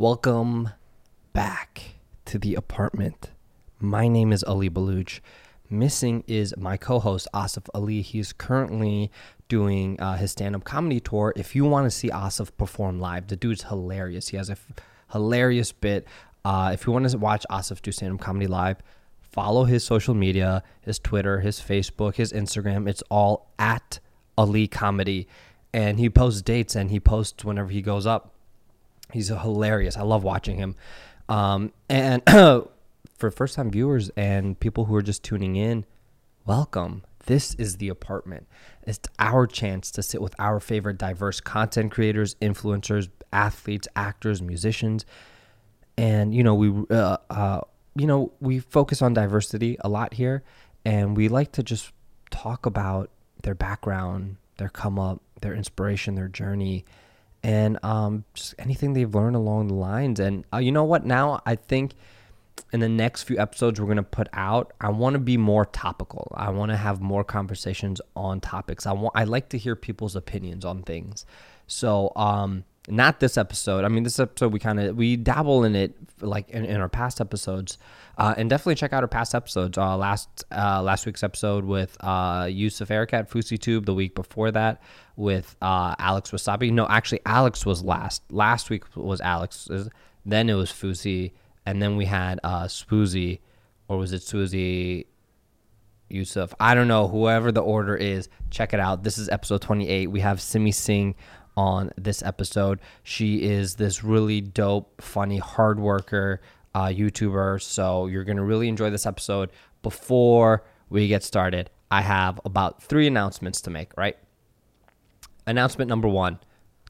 Welcome back to the apartment. My name is Ali Baluch. Missing is my co-host Asif Ali. He's currently doing uh, his stand-up comedy tour. If you want to see Asif perform live, the dude's hilarious. He has a hilarious bit. Uh, if you want to watch Asif do stand-up comedy live, follow his social media, his Twitter, his Facebook, his Instagram. It's all at Ali Comedy, and he posts dates and he posts whenever he goes up. He's hilarious. I love watching him. Um, and for first time viewers and people who are just tuning in, welcome. This is the apartment. It's our chance to sit with our favorite diverse content creators, influencers, athletes, actors, musicians. And, you know, we, uh, uh, you know, we focus on diversity a lot here. And we like to just talk about their background, their come up, their inspiration, their journey and um, just anything they've learned along the lines. And uh, you know what? Now I think in the next few episodes we're gonna put out, I want to be more topical. I want to have more conversations on topics. I want. I like to hear people's opinions on things. So um, not this episode. I mean, this episode we kind of we dabble in it like in, in our past episodes, uh, and definitely check out our past episodes. Uh, last uh, last week's episode with uh, Yousef Erakat Fusi Tube. The week before that with uh, Alex Wassabi. No, actually, Alex was last. Last week was Alex. Then it was Fousey, and then we had uh, Spoozy, or was it Suzy? Yousef. I don't know. Whoever the order is, check it out. This is episode 28. We have Simmi Singh on this episode. She is this really dope, funny, hard worker, uh, YouTuber. So you're going to really enjoy this episode. Before we get started, I have about three announcements to make, right? Announcement number one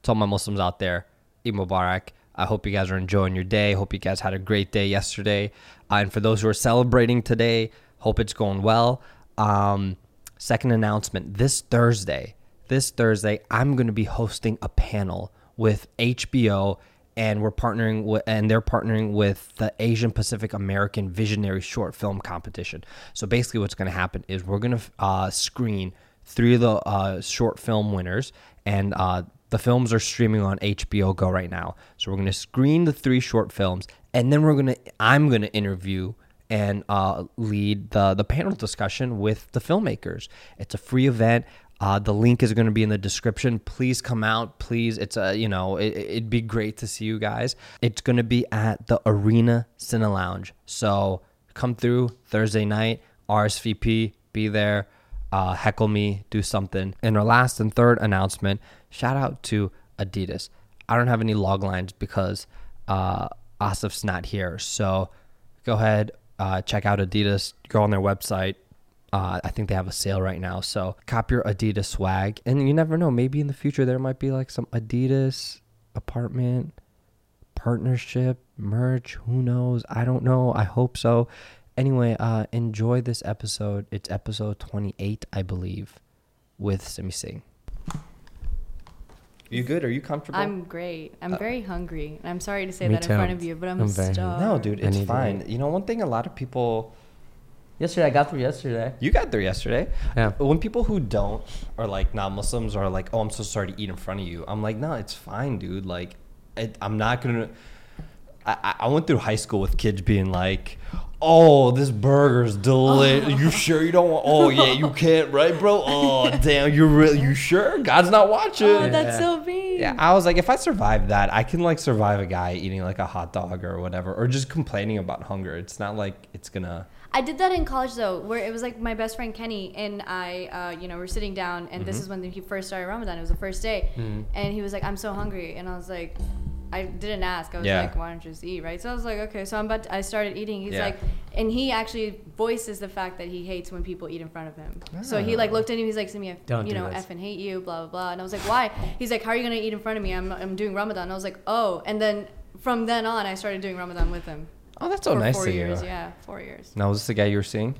to all my Muslims out there, Eid Mubarak. I hope you guys are enjoying your day. Hope you guys had a great day yesterday. Uh, and for those who are celebrating today, hope it's going well. Um, second announcement this Thursday, this Thursday, I'm going to be hosting a panel with HBO and we're partnering with and they're partnering with the Asian Pacific American Visionary Short Film Competition. So basically what's going to happen is we're going to uh, screen three of the uh, short film winners and uh, the films are streaming on HBO Go right now. So we're going to screen the three short films and then we're going to I'm going to interview and uh, lead the the panel discussion with the filmmakers. It's a free event. Uh, the link is going to be in the description. Please come out. Please, it's a you know it, it'd be great to see you guys. It's going to be at the Arena Cine Lounge. So come through Thursday night. RSVP. Be there. Uh, heckle me. Do something. And our last and third announcement. Shout out to Adidas. I don't have any log lines because uh, Asif's not here. So go ahead, uh, check out Adidas. Go on their website. Uh, I think they have a sale right now. So cop your Adidas swag. And you never know. Maybe in the future there might be like some Adidas apartment partnership merch. Who knows? I don't know. I hope so. Anyway, uh, enjoy this episode. It's episode 28, I believe, with Simmi Singh. You good? Are you comfortable? I'm great. I'm Uh, very hungry. And I'm sorry to say Me that too. in front of you, but I'm, I'm very- starved. no, dude, it's fine. You know, one thing a lot of people Yesterday, I got through yesterday. You got through yesterday. Yeah. When people who don't are like not Muslims are like, "Oh, I'm so sorry to eat in front of you." I'm like, "No, it's fine, dude. Like, it, I'm not gonna." I, I- I went through high school with kids being like, "Oh, this burger's delicious. You sure you don't want? Oh yeah, you can't, right, bro? Oh damn, you really you sure? God's not watching." Oh, that's so mean. yeah, I was like, if I survive that, I can like survive a guy eating like a hot dog or whatever, or just complaining about hunger. It's not like it's gonna. I did that in college though, where it was like my best friend Kenny and I, uh, you know, we're sitting down, and this Mhm. is when he first started Ramadan. It was the first day, Mhm. and he was like, "I'm so hungry," and I was like, I didn't ask. I was Yeah. like, "Why don't you just eat?" Right? So I was like, "Okay." So I'm about. To, I started eating. He's Yeah. like, and he actually voices the fact that he hates when people eat in front of him. So he Ah. like looked at him. He's like, "Simmi, I, Don't you know, this. effing hate you, blah blah blah." And I was like, "Why?" He's like, "How are you gonna eat in front of me? I'm I'm doing Ramadan." And I was like, "Oh," and then from then on, I started doing Ramadan with him. Oh, that's so nice four to years, you. Yeah, four years. Now, was this the guy you were seeing?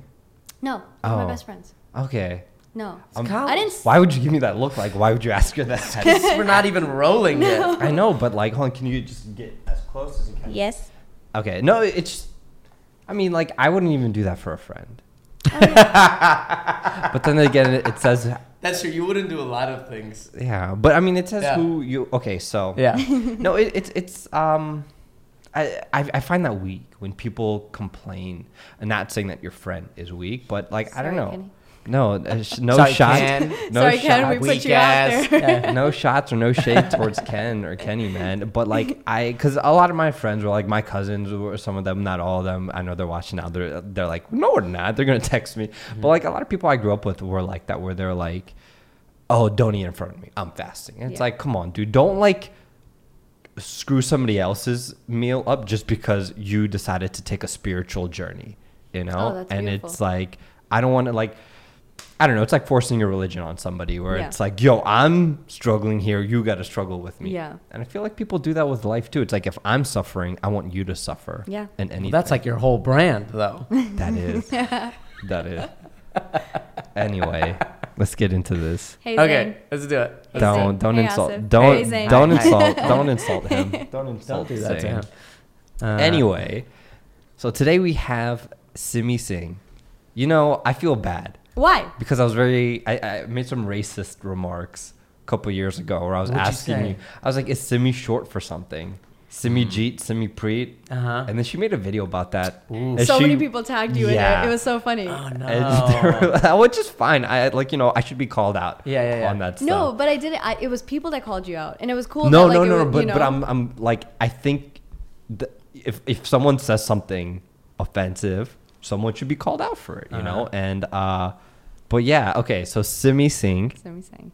No, they're my Oh. best friends. Okay. No, Um, I didn't. Why would you give me that look? Like, why would you ask her that? We're not even rolling yet. I know, but like, hold on, can you just get as close as you can? Yes. Okay. No, it's. I mean, like, I wouldn't even do that for a friend. but then again, it, it says, That's true. You wouldn't do a lot of things. yeah. But I mean, it says Yeah. who you. Okay, so Yeah. no, it, it's it's um, I, I I find that weak when people complain. And not saying that your friend is weak, but like I don't know. Kenny. No, uh, sh- no Sorry, shots. Ken. No Sorry, Ken, we shots. put Weak you out there. Yeah. no shots or no shade towards Ken or Kenny, man. But like I, because a lot of my friends were like my cousins, or some of them, not all of them. I know they're watching now. They're they're like, no, we're not. They're gonna text me. But like a lot of people I grew up with were like that, where they're like, oh, don't eat in front of me. I'm fasting. And it's Yeah. like, come on, dude, don't like screw somebody else's meal up just because you decided to take a spiritual journey, you know? Oh, that's and beautiful. it's like I don't want to like I don't know, it's like forcing your religion on somebody where Yeah. it's like, yo, I'm struggling here, you got to struggle with me. Yeah. And I feel like people do that with life too. It's like if I'm suffering, I want you to suffer. Yeah. And anything. Well, that's like your whole brand, though. that is. that is. Anyway, let's get into this. Hey, okay, Zane. let's do it. Hey, don't don't Hey, insult Asif. don't Hey, don't Hi. insult don't insult him. Don't insult Don't do that to him. Uh, Anyway, so today we have Simmi Singh. You know, I feel bad Why? because I was very I, I made some racist remarks a couple years ago where I was What'd asking say? you I was like, is Simmi short for something? Simi Jeet, Simi Preet. Uh-huh. And then she made a video about that. And so she- many people tagged you Yeah. in it. It was so funny. Oh no. and- which is fine. I like you know I should be called out. Yeah, yeah, yeah. On that stuff. No, but I did it. I, it was people that called you out, and it was cool. no, that, no, like, no, no. was, But you know, but I'm I'm like I think that if if someone says something offensive, someone should be called out for it. You know. Uh-huh. And uh, but yeah, okay. So Simi Singh, So me saying.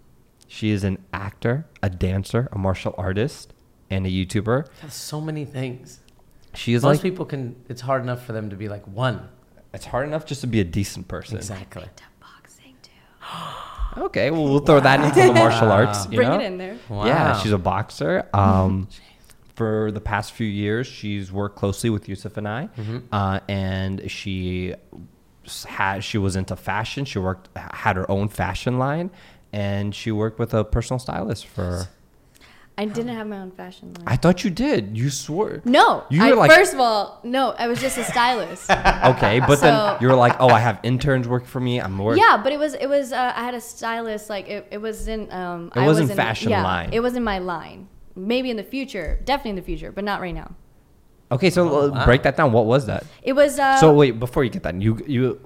she is an actor, a dancer, a martial artist, and a YouTuber. That's so many things. She is Most like people can. It's hard enough for them to be like one. it's hard enough just to be a decent person. Exactly. To boxing too. Okay, well we'll throw that into the martial arts. You Bring know? it in there. Wow. Yeah, she's a boxer. Um, for the past few years, she's worked closely with Yousef and I, Mm-hmm. uh, and she had she was into fashion. She worked had her own fashion line, and she worked with a personal stylist for. I didn't have my own fashion line. I thought you did. You swore. no, You I, were like- first of all, no, I was just a stylist. Okay, but then you were like, "Oh, I have interns working for me. I'm working." yeah, but it was it was uh, I had a stylist like it, it was in um It I wasn't was in, fashion yeah, line. It was in my line. Maybe in the future, definitely in the future, but not right now. Okay, so Oh, uh, wow. break that down. What was that? It was uh so wait, before you get that, you you,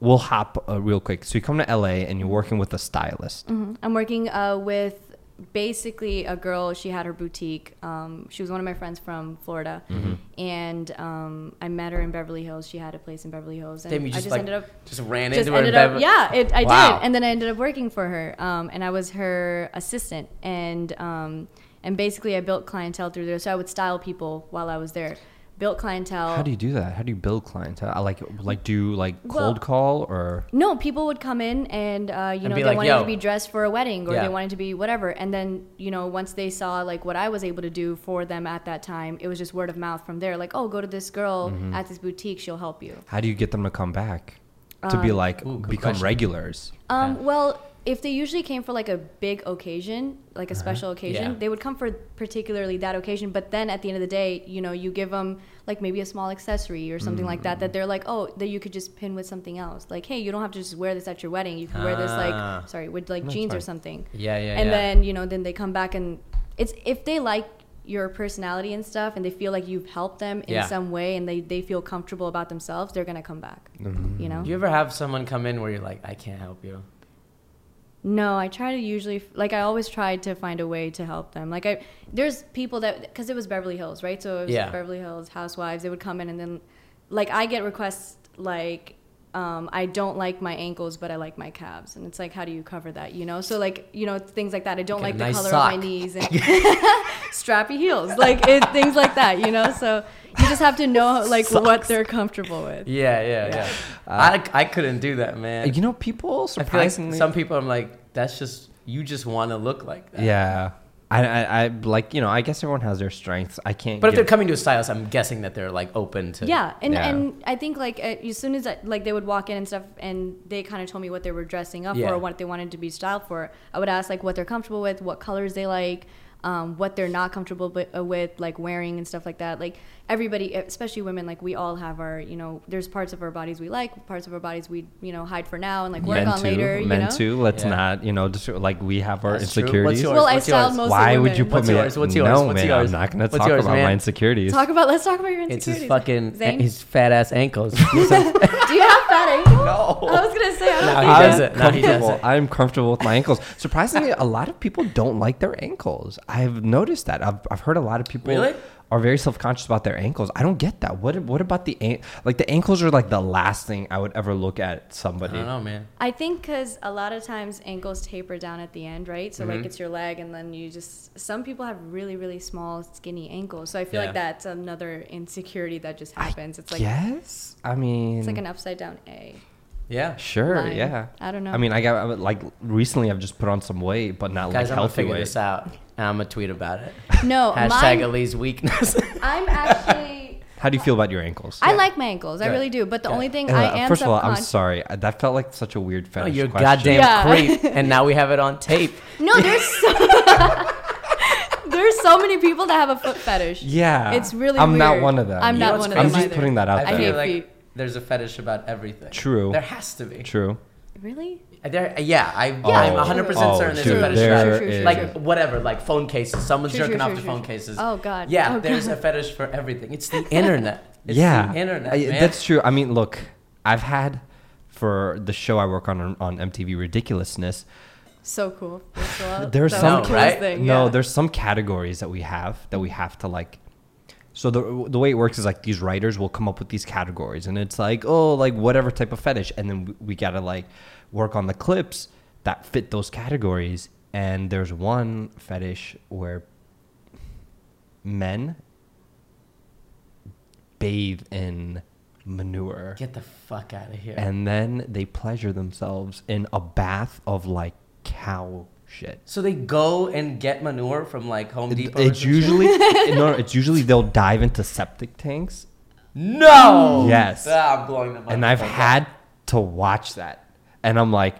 we'll hop uh, real quick. So you come to LA and you're working with a stylist. Mhm. I'm working uh, with basically a girl. She had her boutique. Um, she was one of my friends from Florida, Mm-hmm. and um, I met her in Beverly Hills. She had a place in Beverly Hills, and Damn, you I just, just like ended up just ran just into her. ended up yeah it, i Wow. did and then i ended up working for her um, and i was her assistant and um, and basically i built clientele through there so i would style people while i was there built clientele How do you do that? How do you build clientele? I Like, like do you like Well- cold call or? no people would come in and uh, you And know they like, wanted "Yo." to be dressed for a wedding or Yeah. they wanted to be whatever and then you know once they saw like what i was able to do for them at that time it was just word of mouth from there like oh go to this girl Mm-hmm. at this boutique she'll help you How do you get them to come back? To be like Ooh, become question. regulars. Um, Yeah. well, if they usually came for like a big occasion, like a special occasion, Uh-huh. Yeah. they would come for particularly that occasion. But then at the end of the day, you know, you give them like maybe a small accessory or something like Mm. that that they're like, oh, that you could just pin with something else. Like, hey, you don't have to just wear this at your wedding. You can wear this Ah. like, sorry, with like That's jeans or something. Yeah, yeah, and yeah. then you know, then they come back and it's if they like your personality and stuff and they feel like you've helped them in Yeah. some way and they, they feel comfortable about themselves they're gonna come back Mm-hmm. you know Do you ever have someone come in where you're like, I can't help you? No, I try to usually like I always tried to find a way to help them. Like I there's people that because it was Beverly Hills, right? So it was Yeah. Beverly Hills housewives. They would come in and then like I get requests like um, I don't like my ankles, but I like my calves, and it's like, how do you cover that? You know, so like, you know, things like that. I don't like nice the color sock. of my knees and strappy heels, like it, things like that. You know, so just have to know like what they're comfortable with. Yeah, yeah, yeah. I, I couldn't do that, man. You know, people I feel like surprisingly. some people, I'm like, that's just you just want to look like that. yeah, I, I, I like you know. I guess everyone has their strengths. I can't. But if they're coming to a stylist, I'm guessing that they're like open to. Yeah, and Yeah. and I think like uh, as soon as I, like they would walk in and stuff, and they kind of told me what they were dressing up Yeah. for, or what they wanted to be styled for. I would ask like what they're comfortable with, what colors they like, um, what they're not comfortable uh, with, like wearing and stuff like that. Like everybody, especially women, like we all have our, you know, there's parts of our bodies we like, parts of our bodies we, you know, hide for now and like work men on too. later. men you know? too. Let's Yeah. not, you know, just like we have our That's true. What's insecurities. yours? Well, I What's styled yours? mostly Why would you put What's me? yours? What's yours? No, What's man, yours? I'm not gonna What's talk yours, about my insecurities. Talk about let's talk about your insecurities. It's insecurities. his fucking Zane? his fat ass ankles. Do you have fat ankles? No. I was gonna say I don't No, think he I- does it. No, he comfortable. doesn't. I'm comfortable with my ankles. Surprisingly, a lot of people don't like their ankles. I've noticed that. I've, I've heard a lot of people Really? Are very self conscious about their ankles. I don't get that. What what about the an- like the ankles are like the last thing I would ever look at somebody. I somebody. don't know, man. I think because a lot of times ankles taper down at the end, right? So like Mhm. it's your leg, and then you just. Some people have really really small skinny ankles, so I feel Yeah. like that's another insecurity that just happens. it's like yes, I mean, it's like an upside down A. Yeah. sure, line. yeah. I don't know. I mean, I got I like recently. I've just put on some weight, but not Guys, like I'm gonna healthy figure weight. this out, and I'm gonna tweet about it. no, Hashtag mine, Elise weakness. I'm actually. How do you feel about your ankles? I like my ankles. I Good. really do. But the Good. only thing Uh, I am first of all, I'm sorry. Uh, That felt like such a weird oh, fetish you're question. goddamn Yeah. creep, and now we have it on tape. No, there's so, there's so many people that have a foot fetish. Yeah, It's really I'm not one of them. I'm You not one of them. I'm just either. putting that out I I there. feel hate like feet. There's a fetish about everything. True. There has to be. True. Really? There, yeah, I, Oh. I'm 100 percent Oh, certain there's dude, a fetish there about True, true, true, like true. whatever, like phone cases. Someone's True, jerking true, off true, to phone true. cases. Oh, God. Yeah, Oh, there's God. a fetish for everything. It's the internet. It's yeah, the internet. I- man. that's true. I mean, look, I've had for the show I work on on, on MTV Ridiculousness. So cool. First of all, There's some the right? thing, no, yeah. there's some categories that we have that we have to like. So the the way it works is like these writers will come up with these categories, and it's like oh like whatever type of fetish, and then we, we gotta like work on the clips that fit those categories. And there's one fetish where men bathe in manure Get the fuck out of here. and then they pleasure themselves in a bath of like cow shit. so they go and get manure from like Home Depot. or it's usually no, no, it's usually they'll dive into septic tanks, no. Yes. Ah, I'm blowing them up. and I've had to watch that, and I'm like,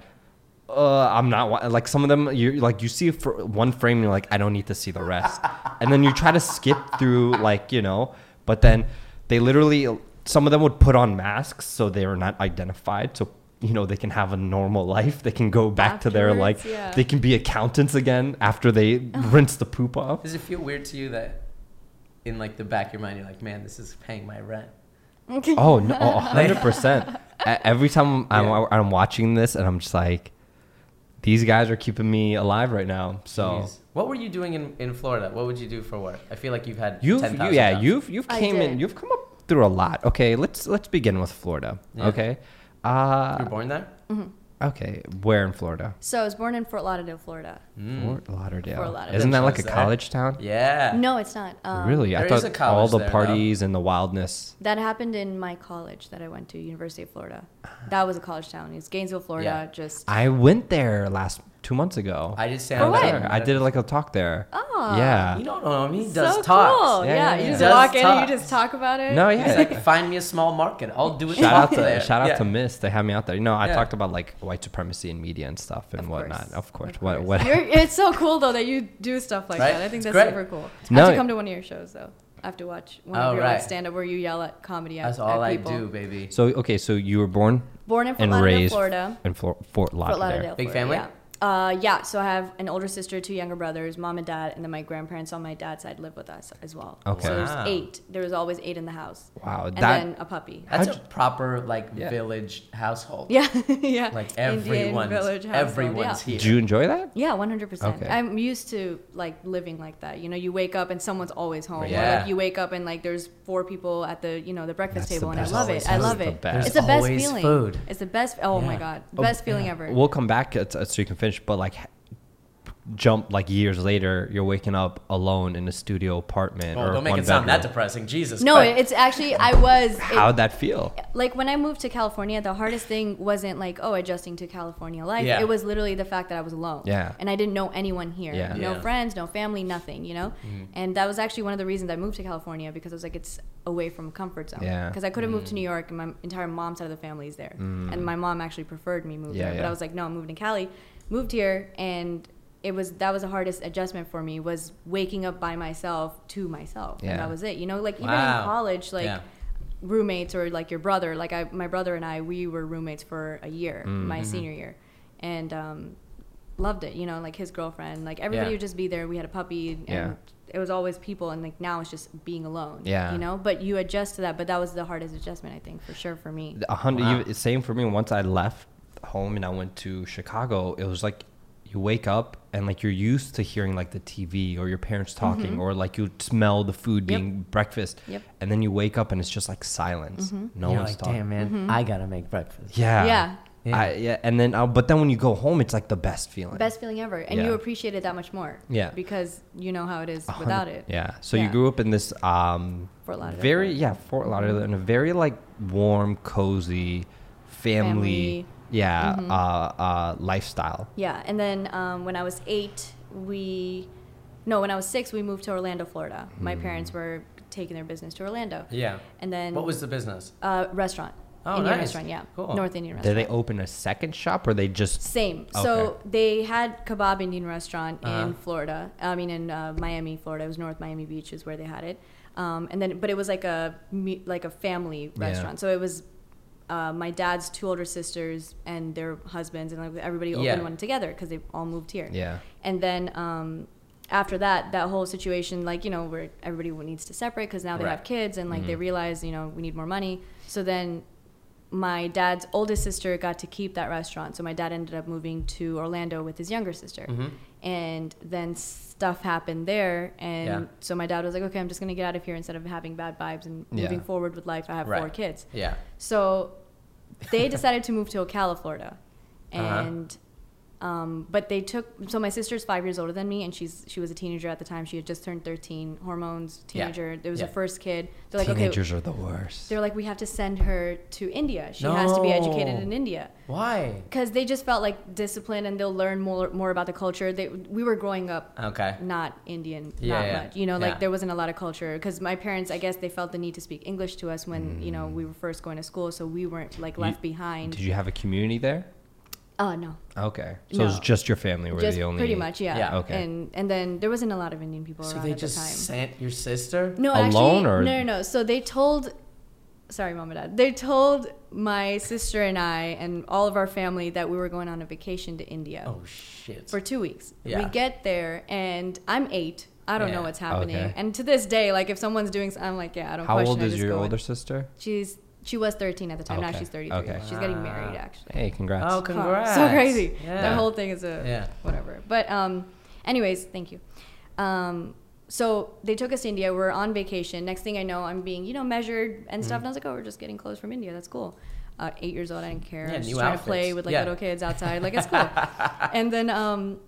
uh, I'm not like some of them. You like you see for one frame, and you're like, I don't need to see the rest, and then you try to skip through like you know, but then they literally some of them would put on masks so they are not identified, so. You know they can have a normal life. They can go back to their like. Yeah. They can be accountants again after they rinse the poop off. Does it feel weird to you that in like the back of your mind you're like, man, this is paying my rent? Oh no, a hundred percent. E- Every time I'm, Yeah. I'm watching this, and I'm just like, these guys are keeping me alive right now. So Jeez. what were you doing in, in Florida? What would you do for work? I feel like you've had you've, 10,000 you, yeah, jobs. you've, you've came in, you've come up through a lot. Okay, let's let's begin with Florida. Yeah. Okay, you were uh, born there. okay, where in Florida? So I was born in Fort Lauderdale, Florida. Mm. Fort Lauderdale. Fort Lauderdale. Isn't that like a Shows there. college town? Yeah. No, it's not. Um, really, I there is thought a all the there, though. parties and the wildness. That happened in my college that I went to, University of Florida. That was a college town. It's Gainesville, Florida. Yeah. Just I went there last two months ago. I did stand For up what? there. I did like a talk there. oh, Yeah. You don't know him. He does so talks. cool. Yeah, Yeah, yeah, you just Does walk in and talks. you just talk about it. No, He's yeah. like, find me a small market. I'll do it. shout out to there. shout out Yeah. to Miss. They had me out there. You know, I Yeah. talked about like white supremacy and media and stuff and Of whatnot. course. Of course. Of What course. what You're, it's so cool though that you do stuff like Right? that. I think It's that's great. super cool. I have to come to one of your shows though. I have to watch one Oh, of your right. like stand up where you yell at comedy at, That's all at I people. do, baby. So okay, so you were born Born in Fort and Lauderdale, raised Florida. in Fort, Fort Lauderdale. Fort Lauderdale. Big Florida, family? Yeah. Uh, yeah. So I have an older sister, two younger brothers, mom and dad, and then my grandparents on my dad's side live with us as well. Okay. So there's Wow. eight. There was always eight in the house. Wow, And that then a puppy. That's How'd a proper like Yeah. village household. Yeah, yeah. Like Indian everyone's village household, everyone's yeah. here. did you enjoy that? Yeah, one hundred percent. Okay. I'm used to like living like that. You know, you wake up and someone's always home. Or Yeah. like you wake up and like there's four people at the you know the breakfast That's the table, and I love it. I love That's it. the best. It's the best Always feeling. food. It's the best. Oh my Yeah. god, Oh, best yeah. feeling ever. We'll come back so you can finish, but like jump like years later, you're waking up alone in a studio apartment Oh, or don't make one it sound that depressing. Jesus. no, Christ. it's actually I was. it- How'd that feel? like when I moved to California, the hardest thing wasn't like oh adjusting to California life. Yeah. It was literally the fact that I was alone. Yeah. And I didn't know anyone here. Yeah. No Yeah. friends, no family, nothing. You know. Mm-hmm. And that was actually one of the reasons I moved to California because I was like it's away from comfort zone. Yeah. Because I could have moved to mm. New York and my entire mom's side of the family is there, mm. and my mom actually preferred me move Yeah, there. But. I was like no, I'm moving to Cali. Moved here and. it was that was the hardest adjustment for me was waking up by myself to myself Yeah. and that was it you know like even Wow. in college like Yeah. roommates or like your brother like I my brother and I we were roommates for a year Mm. my Mm-hmm. senior year and um loved it you know like his girlfriend like everybody Yeah. would just be there we had a puppy and Yeah. it was always people and like now it's just being alone Yeah. you know but you adjust to that but that was the hardest adjustment I think for sure for me A hundred. Wow. you- Same for me. Once I left home and I went to Chicago, it was like you wake up and like you're used to hearing like the TV or your parents talking or like you smell the food Mm-hmm. Yep. being breakfast, Yep. and then you wake up and it's just like silence. No You're one's like, talking. damn man, I gotta make breakfast. Yeah. Yeah. Yeah. I, yeah. And then, uh, but then when you go home, it's like the best feeling. best feeling ever and Yeah. you appreciate it that much more Yeah. because you know how it is without it Yeah. So you grew up in this um Fort Lauderdale. very yeah Fort Lauderdale in a very like warm, cozy, family, Family. Yeah Mhm. uh, uh, lifestyle. Yeah, and then um, when I was eight, we no, when I was six, we moved to Orlando, Florida. My Hmm. parents were taking their business to Orlando, Yeah. and then What was the business? uh, restaurant? Oh, Indian nice. restaurant, yeah, Cool. North Indian restaurant. Did they open a second shop or they just Same. Okay. So they had kebab Indian restaurant Uh-huh. in Florida. I mean, in uh, Miami, Florida. It was North Miami Beach is where they had it. Um, and then, but it was like a like a family Yeah. restaurant. So it was uh, my dad's two older sisters and their husbands, and like everybody opened Yeah. one together because they all moved here. yeah And then um, after that, that whole situation, like, you know, where everybody needs to separate because now they Right. have kids and, like, they Mhm. realize, you know, we need more money. So then my dad's oldest sister got to keep that restaurant. So my dad ended up moving to Orlando with his younger sister. Mhm. And then stuff happened there. And Yeah. so my dad was like, okay, I'm just going to get out of here instead of having bad vibes and moving forward with life. I have four kids. Yeah. So they decided to move to Ocala, Florida, Uh-huh. Um, but they took. So my sister's five years older than me, and she's she was a teenager at the time. She had just turned thirteen, hormones, Yeah. teenager. It was Yeah. her first kid. They're like, teenagers okay. are the worst. They're like, we have to send her to India. She has to be educated in India Why? because they just felt like discipline and they'll learn more more about the culture. They we were growing up Okay. not Indian, Yeah, not yeah. much. You know, like Yeah. there wasn't a lot of culture because my parents, I guess, they felt the need to speak English to us when you know we were first going to school, so we weren't like You- left behind. Did you have a community there? Oh no, Okay, so it was just your family were just the only pretty much, yeah. Yeah. Okay. And and then there wasn't a lot of Indian people So around they at just the time. sent your sister? No, Alone actually, or- no, no, no. So they told, sorry, mom and dad. They told my sister and I and all of our family that we were going on a vacation to India Oh shit. for two weeks. Yeah. We get there and I'm eight. I don't Yeah. know what's happening. Okay. And to this day, like if someone's doing, I'm like, yeah, I don't. How question, old is your go in. older sister? She's she was 13 at the time. Now she's 33. Okay. She's getting Ah. married actually. Hey, congrats. Oh, congrats. So crazy. Yeah. The whole thing is a Yeah. whatever. But um, anyways, thank you. Um, so they took us to India. We're on vacation. Next thing I know, I'm being you know measured and Mm-hmm. stuff. And I was like, oh, we're just getting clothes from India. That's cool. Uh, eight years old, I didn't care. Yeah, I was new just trying to play with like Yeah. little kids outside. Like it's cool. and then um,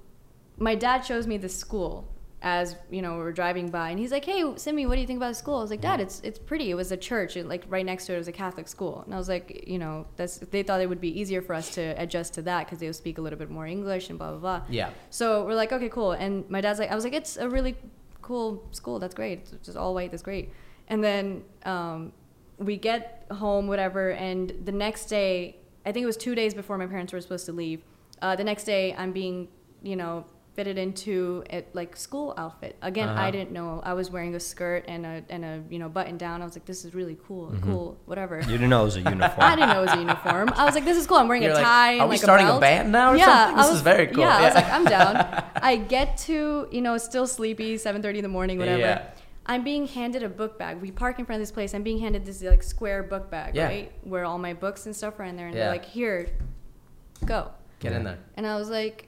my dad shows me the school as you know we're driving by, and he's like, "Hey, Simmi, what do you think about the school?" I was like, "Dad, it's it's pretty. It was a church, and like right next to it was a Catholic school." And I was like, "You know, that's they thought it would be easier for us to adjust to that because they would speak a little bit more English and blah blah blah." Yeah. So we're like, okay, cool. And my dad's like, I was like, it's a really cool school. That's great. It's just all white. That's great. And then um, we get home, whatever. And the next day, I think it was two days before my parents were supposed to leave. Uh, the next day, I'm being, you know, fitted into a like school outfit. Again, Uh-huh. I didn't know. I was wearing a skirt and a and a you know button down. I was like, this is really cool, cool, whatever. You didn't know it was a uniform. I didn't know it was a uniform. I was like, this is cool. I'm wearing You're a like, tie. "Are and we like starting a belt." band now or yeah, something? This was, is very cool. Yeah, I was like, I'm down. I get to, you know, still sleepy, 7:30 in the morning, whatever. Yeah. I'm being handed a book bag. We park in front of this place. I'm being handed this like square book bag, Yeah. right, where all my books and stuff are in there, and Yeah. they're like, here, go. Get in there. And I was like,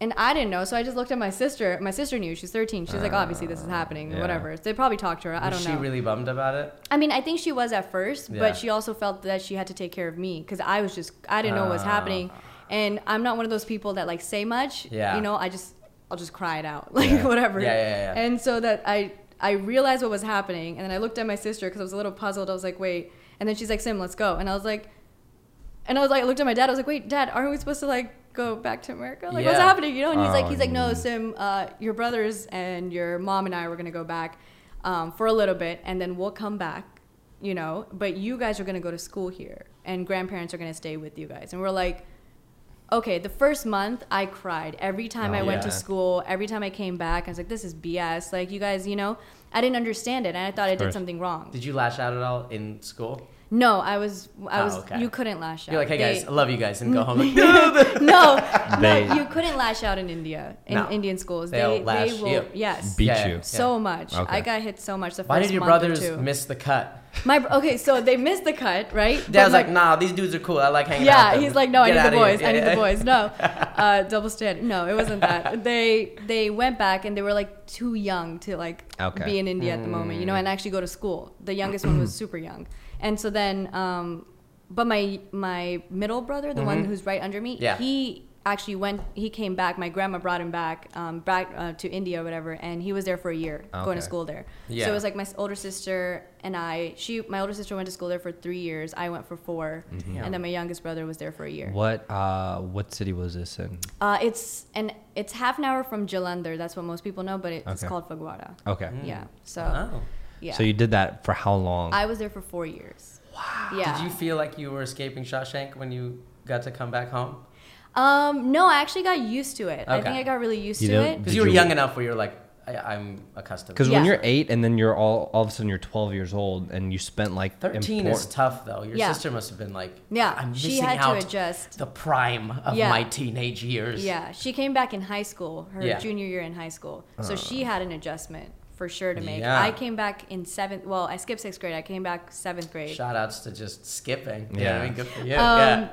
and I didn't know, so I just looked at my sister. My sister knew. She's 13. She's like, obviously this is happening. yeah. Whatever. They probably talked to her. I Was don't know. she really bummed about it? I mean, I think she was at first, Yeah. but she also felt that she had to take care of me because I was just I didn't know what was Ah. happening, and I'm not one of those people that like say much. Yeah. You know, I just I'll just cry it out like Yeah. whatever. Yeah, yeah, yeah. And so that I I realized what was happening, and then I looked at my sister because I was a little puzzled. I was like, wait, and then she's like, Sim, let's go, and I was like, and I was like, I looked at my dad. I was like, wait, Dad, aren't we supposed to like go back to America? Like, what's happening? You know? And he's like, he's like, no, no. Sim, uh, your brothers and your mom and I were gonna go back um, for a little bit, and then we'll come back. You know, but you guys are gonna go to school here, and grandparents are gonna stay with you guys. And we're like, okay, the first month I cried every time Oh, I went to school. Every time I came back, I was like, "This is BS." Like you guys, you know, I didn't understand it, and I thought I did something wrong. Did you lash out at all in school? No, I was, I Oh, was. okay. You couldn't lash out. You're like, hey They- guys, I love you guys, and go home. Like, no, They- no, you couldn't lash out in India in No. Indian schools. They'll they lash they will you. yes Beat Yeah, you. yeah. so much. Okay. I got hit so much the first Why did your brothers miss the cut? My br- okay, so they missed the cut, right? But Dad's my- like, nah, these dudes are cool. I like hanging out. yeah, he's like, no, I need the outta here." boys. I need yeah. the boys. No, uh, double standard. No, it wasn't that. They they went back and they were like too young to like Okay. be in India at the moment, you know, and actually go to school. The youngest one was super young, and so then, um, but my my middle brother, the one who's right under me, Mm-hmm. Yeah. he actually went. He came back. My grandma brought him back, um, back uh, to India or whatever, and he was there for a year, going to school there. Yeah. So it was like my older sister and I. She, my older sister went to school there for three years. I went for 4 Yeah. and then my youngest brother was there for a year. What uh what city was this in? Uh, it's and it's half an hour from Jalandhar. That's what most people know, but it's Okay. called Fagwara. Okay. Yeah. So Oh. Yeah. So you did that for how long? I was there for four years. Wow. Yeah. Did you feel like you were escaping Shawshank when you got to come back home? um. No, I actually got used to it. Okay. I think I got really used You to it. Because you were you- young enough where you're like, I, I'm accustomed. Because when you're eight and then you're all all of a sudden you're 12 years old and you spent like 13 is tough though. Your Yeah. sister must have been like, Yeah, I'm she missing had to out adjust. the prime of Yeah. my teenage years. Yeah, she came back in high school, her Yeah. junior year in high school. So she had an adjustment for sure to make. Yeah. I came back in seventh. Well, I skipped sixth grade. I came back seventh grade. Shout outs to just skipping. Yeah. Yeah. I mean, good for you. Um, yeah.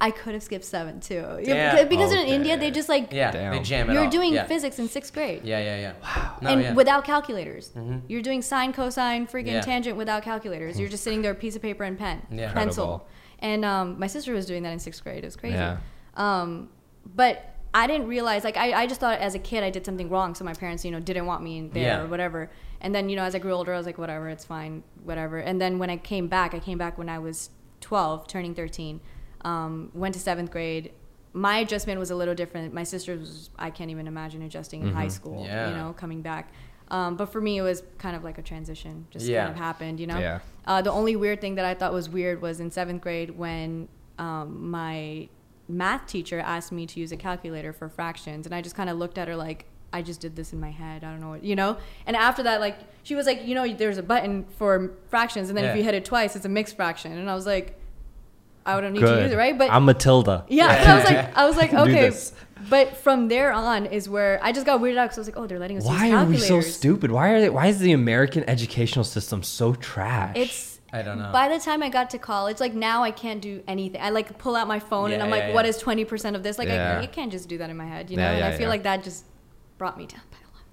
I could have skipped seven too. Damn. Yeah, because, because in India they just like Yeah. Damn. They jam it you're all. doing yeah. physics in sixth grade. Yeah, yeah, yeah. Wow. No, and yeah. without calculators. Mhm. You're doing sine, cosine, freaking Yeah. tangent without calculators. You're just sitting there, a piece of paper and pen, Yeah. pencil. Incredible. And um, my sister was doing that in sixth grade. It was crazy. Yeah. Um, but I didn't realize, like, I, I just thought as a kid I did something wrong, so my parents, you know, didn't want me there Yeah. or whatever. And then, you know, as I grew older, I was like, whatever, it's fine, whatever. And then when I came back, I came back when I was 12, turning 13, um, went to seventh grade. My adjustment was a little different. My sister was, I can't even imagine adjusting in high school, Mm-hmm. Yeah. you know, coming back. Um, but for me, it was kind of like a transition, just Yeah. kind of happened, you know? Yeah. Uh, the only weird thing that I thought was weird was in seventh grade when um, my math teacher asked me to use a calculator for fractions, and I just kind of looked at her like, I just did this in my head. I don't know what, you know? And after that, like, she was like, you know, there's a button for fractions, and then if you hit it twice, it's a mixed fraction. And I was like, I don't need to use it, right? But I'm Matilda. yeah, Yeah. and I was like, I was like, okay. But from there on is where I just got weirded out because I was like, oh, they're letting us Why are we so stupid? Why are they, why is the American educational system so trash? It's I don't know. By the time I got to college, like now I can't do anything. I like pull out my phone and I'm yeah, like, what yeah. is twenty percent of this? Like Yeah. I, I can't just do that in my head, you know. Yeah, and I feel yeah. like that just brought me down by a lot.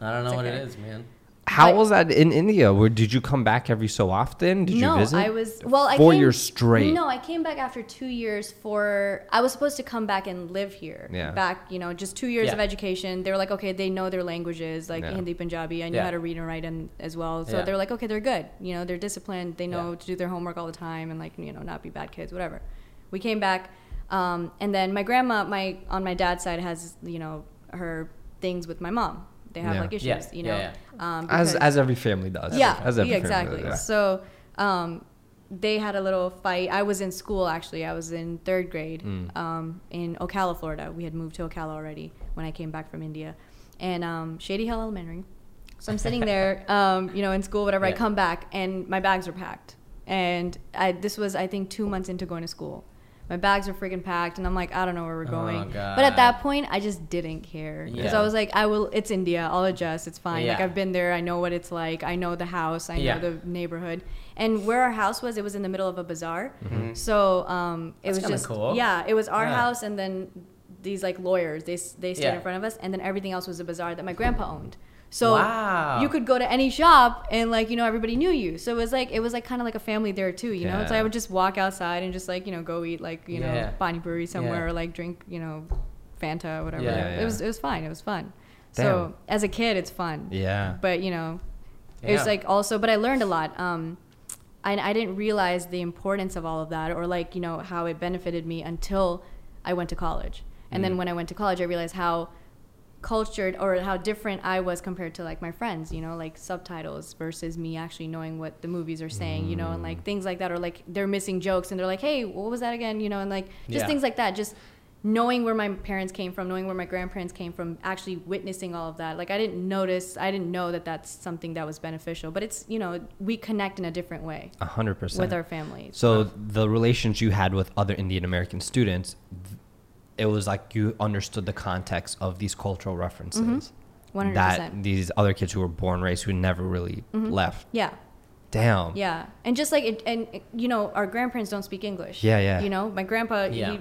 Damn. I don't know It's what okay. it is, man. How was that in India? Where did you come back every so often? Did no, you visit? No, I was well. I four came, years straight. No, I came back after two years for. I was supposed to come back and live here. Yeah. Back, you know, just two years Yeah. of education. They were like, okay, they know their languages, like Yeah. Hindi, Punjabi. I knew Yeah. how to read and write and as well. So Yeah. they were like, okay, they're good. You know, they're disciplined. They know to do their homework all the time and like you know not be bad kids, whatever. We came back, um, and then my grandma, my on my dad's side has you know her things with my mom. They have Yeah. like issues, Yeah, you know. yeah, Um, as because- as every family does. yeah, As every yeah, family exactly. does. So um, they had a little fight. I was in school actually. I was in third grade Mm. um, in Ocala, Florida. We had moved to Ocala already when I came back from India, and um, Shady Hill Elementary. So I'm sitting there, um, you know, in school, whatever. I come back and my bags are packed, and I, this was I think two months into going to school. My bags are freaking packed, and I'm like, I don't know where we're Oh, going. God. But at that point, I just didn't care because Yeah. I was like, I will. It's India. I'll adjust. It's fine. Like I've been there. I know what it's like. I know the house. I know the neighborhood. And where our house was, it was in the middle of a bazaar. So um, it That's was just cool. yeah, it was our Yeah. house, and then these like lawyers. They they stayed Yeah. in front of us, and then everything else was a bazaar that my grandpa owned. So Wow. you could go to any shop and like you know everybody knew you. So it was like it was like kind of like a family there too. You know, so Yeah. I would just walk outside and just like you know go eat like you Yeah. know pani puri somewhere Yeah. or like drink you know Fanta or whatever. Yeah, yeah. It was it was fine. It was fun. Damn. So as a kid, it's fun. Yeah. But you know, it was Yeah. like also, but I learned a lot. Um, I, I didn't realize the importance of all of that or like you know how it benefited me until I went to college. And Mm. then when I went to college, I realized how cultured or how different I was compared to like my friends, you know, like subtitles versus me actually knowing what the movies are saying, you know, and Mm. like things like that, or like they're missing jokes and they're like, hey, what was that again, you know, and like just Yeah. things like that. Just knowing where my parents came from, knowing where my grandparents came from, actually witnessing all of that. Like I didn't notice, I didn't know that that's something that was beneficial. But it's you know we connect in a different way A hundred percent. with our families. So the relations you had with other Indian American students, it was like you understood the context of these cultural references. Mm-hmm. One hundred That these other kids who were born raised who never really left. Yeah. Damn. Yeah, and just like it, and you know, our grandparents don't speak English. Yeah, yeah. You know, my grandpa, Yeah. he,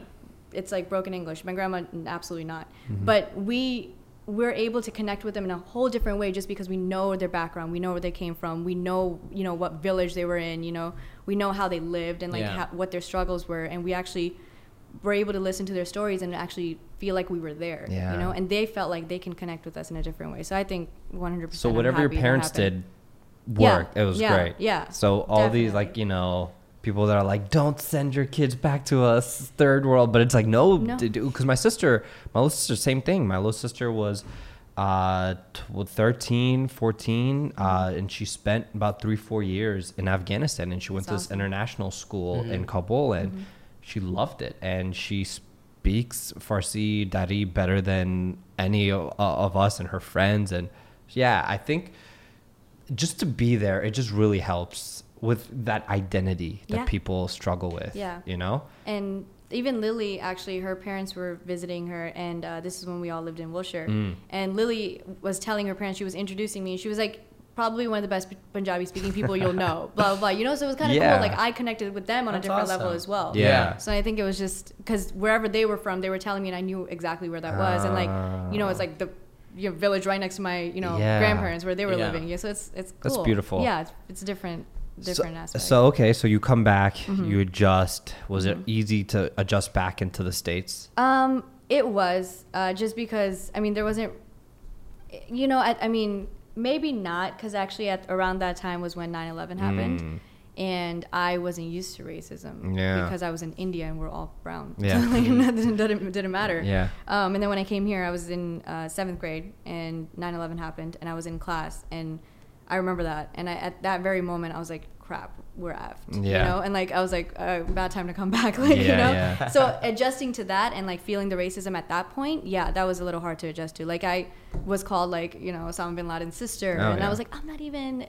it's like broken English. My grandma, absolutely not. Mm-hmm. But we we're able to connect with them in a whole different way just because we know their background, we know where they came from, we know you know what village they were in, you know, we know how they lived and like Yeah. how, what their struggles were, and we actually were able to listen to their stories and actually feel like we were there. Yeah. You know, and they felt like they can connect with us in a different way. So I think 100% So whatever your parents did Yeah, worked. It was yeah, great. yeah, So all these like, you know, people that are like, don't send your kids back to us, third world. But it's like, no, No. because my sister, my little sister, same thing. My little sister was uh, tw- 13, 14, uh, and she spent about three, four years in Afghanistan. And she went That's to this awesome. Mm-hmm. international school in Kabul, and she loved it. And she speaks Farsi, Dari better than any o- of us and her friends. And yeah, I think just to be there, it just really helps with that identity that Yeah. people struggle with. Yeah. You know? And even Lily, actually, her parents were visiting her, and uh, this is when we all lived in Wilshire. Mm. And Lily was telling her parents, she was introducing me, and she was like, probably one of the best Punjabi speaking people you'll know, blah, blah, blah. You know, so it was kind of Yeah. cool. Like, I connected with them on That's a different level as well. Yeah. So I think it was just because wherever they were from, they were telling me, and I knew exactly where that was. And, like, you know, it's like the you know, village right next to my, you know, Yeah. grandparents where they were Yeah. living. Yeah, so it's it's That's beautiful. Yeah, it's, it's a different different so, aspect. So okay, so you come back, Mm-hmm. you adjust. Was it easy to adjust back into the states? Um, it was uh, just because I mean there wasn't, you know, I, I mean maybe not because actually at around that time was when 9/11 happened, Mm. and I wasn't used to racism Yeah. because I was in India and we're all brown. Yeah. so like, didn't, didn't matter. Yeah. Um, and then when I came here, I was in uh, seventh grade and 9/11 happened, and I was in class and. I remember that, and I, at that very moment, I was like, "Crap, we're effed," you know. And like, I was like, uh, "Bad time to come back," like you know. yeah. so adjusting to that and like feeling the racism at that point, yeah, that was a little hard to adjust to. Like I was called like you know Osama bin Laden's sister, Oh, and yeah. I was like, I'm not even. Yeah,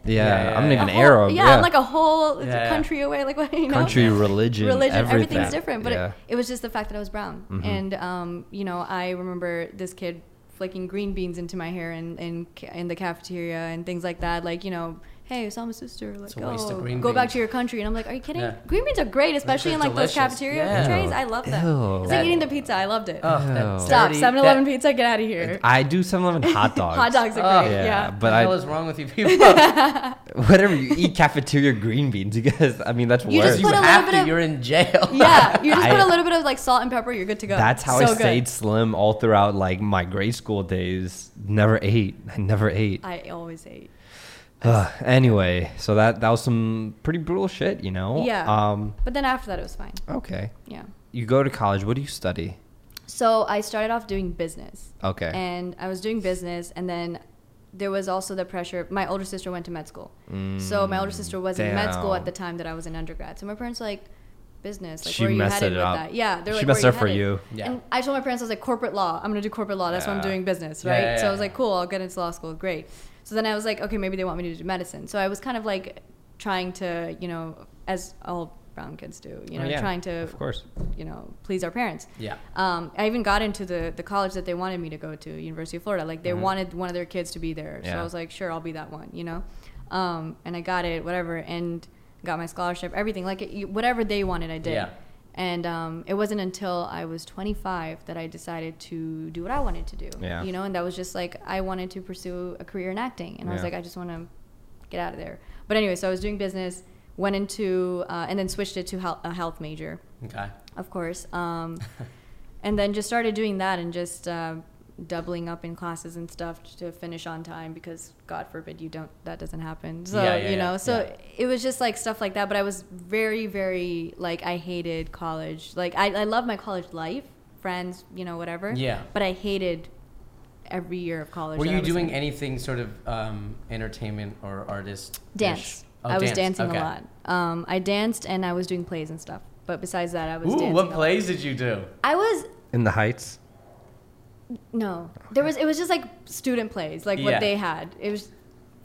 yeah, I'm not yeah. even a whole- Arab. Yeah, Yeah, I'm like a whole Yeah, yeah. country away. Like what you know? country, religion, religion, everything. everything's different. But yeah. it, it was just the fact that I was brown, Mhm. and um, you know, I remember this kid flicking green beans into my hair in in, in the cafeteria and things like that. Like you know. Hey, saw my sister, like, It's a waste of oh, green go back to your country. And I'm like, are you kidding? Yeah. Green beans are great, especially in like delicious. those cafeteria Yeah. trays. I love them. Ew. It's That- like eating the pizza. I loved it. Oh, Stop. dirty- 7 Eleven pizza, get out of here. I do 7-Eleven hot dogs. Hot dogs Oh, are great. yeah, Yeah. but what the hell I- is wrong with you people? Whatever you eat cafeteria green beans, you guys. I mean, that's You worse. just you put a little have bit to. of- You're in jail. Yeah, you just put I- a little bit of like salt and pepper, you're good to go. That's how so I good. stayed slim all throughout like my grade school days. Never ate. I never ate. I always ate. Ugh, anyway, so that that was some pretty brutal shit, you know. Yeah. Um. But then after that, it was fine. Okay. Yeah. You go to college. What do you study? So I started off doing business. Okay. And I was doing business, and then there was also the pressure. My older sister went to med school. so my older sister was in med school Mm, at the time that I was in undergrad. So my parents were like, business. Like, She where are you messed headed it with up. that? Yeah. They're She like, messed up for you. Yeah. And I told my parents, I was like, corporate law. I'm going to do corporate law. That's why I'm doing business, Yeah, right? yeah, So I was like, cool, I'll get into law school. Great. So then I was like, okay, maybe they want me to do medicine. So I was kind of like trying to, you know, as all brown kids do, you Oh, know, yeah, trying to, Of course. you know, please our parents. Yeah. Um, I even got into the, the college that they wanted me to go to, University of Florida. Like they Mhm. wanted one of their kids to be there. yeah. So I was like, sure, I'll be that one, you know? Um, and I got it, whatever, and got my scholarship, everything. Like it, whatever they wanted, I did. Yeah. And um, it wasn't until I was 25 that I decided to do what I wanted to do. Yeah. You know, and that was just like I wanted to pursue a career in acting, and I was like, I just want to get out of there. But anyway, so I was doing business, went into, uh, and then switched it to a health major, Okay. of course. Um, and then just started doing that and just uh, doubling up in classes and stuff to finish on time because God forbid you don't that doesn't happen. So Yeah, yeah, you know, yeah, so yeah. it was just like stuff like that. But I was very, very like I hated college. Like I, I love my college life, friends, you know, whatever. Yeah. But I hated every year of college. Were you doing in. anything sort of um, entertainment or artist? dance? Oh, I was dancing Okay. a lot. Um, I danced and I was doing plays and stuff. But besides that, I was Ooh, dancing. what plays did you do? I was In the Heights. No, there was. It was just like student plays, like Yeah. what they had. It was.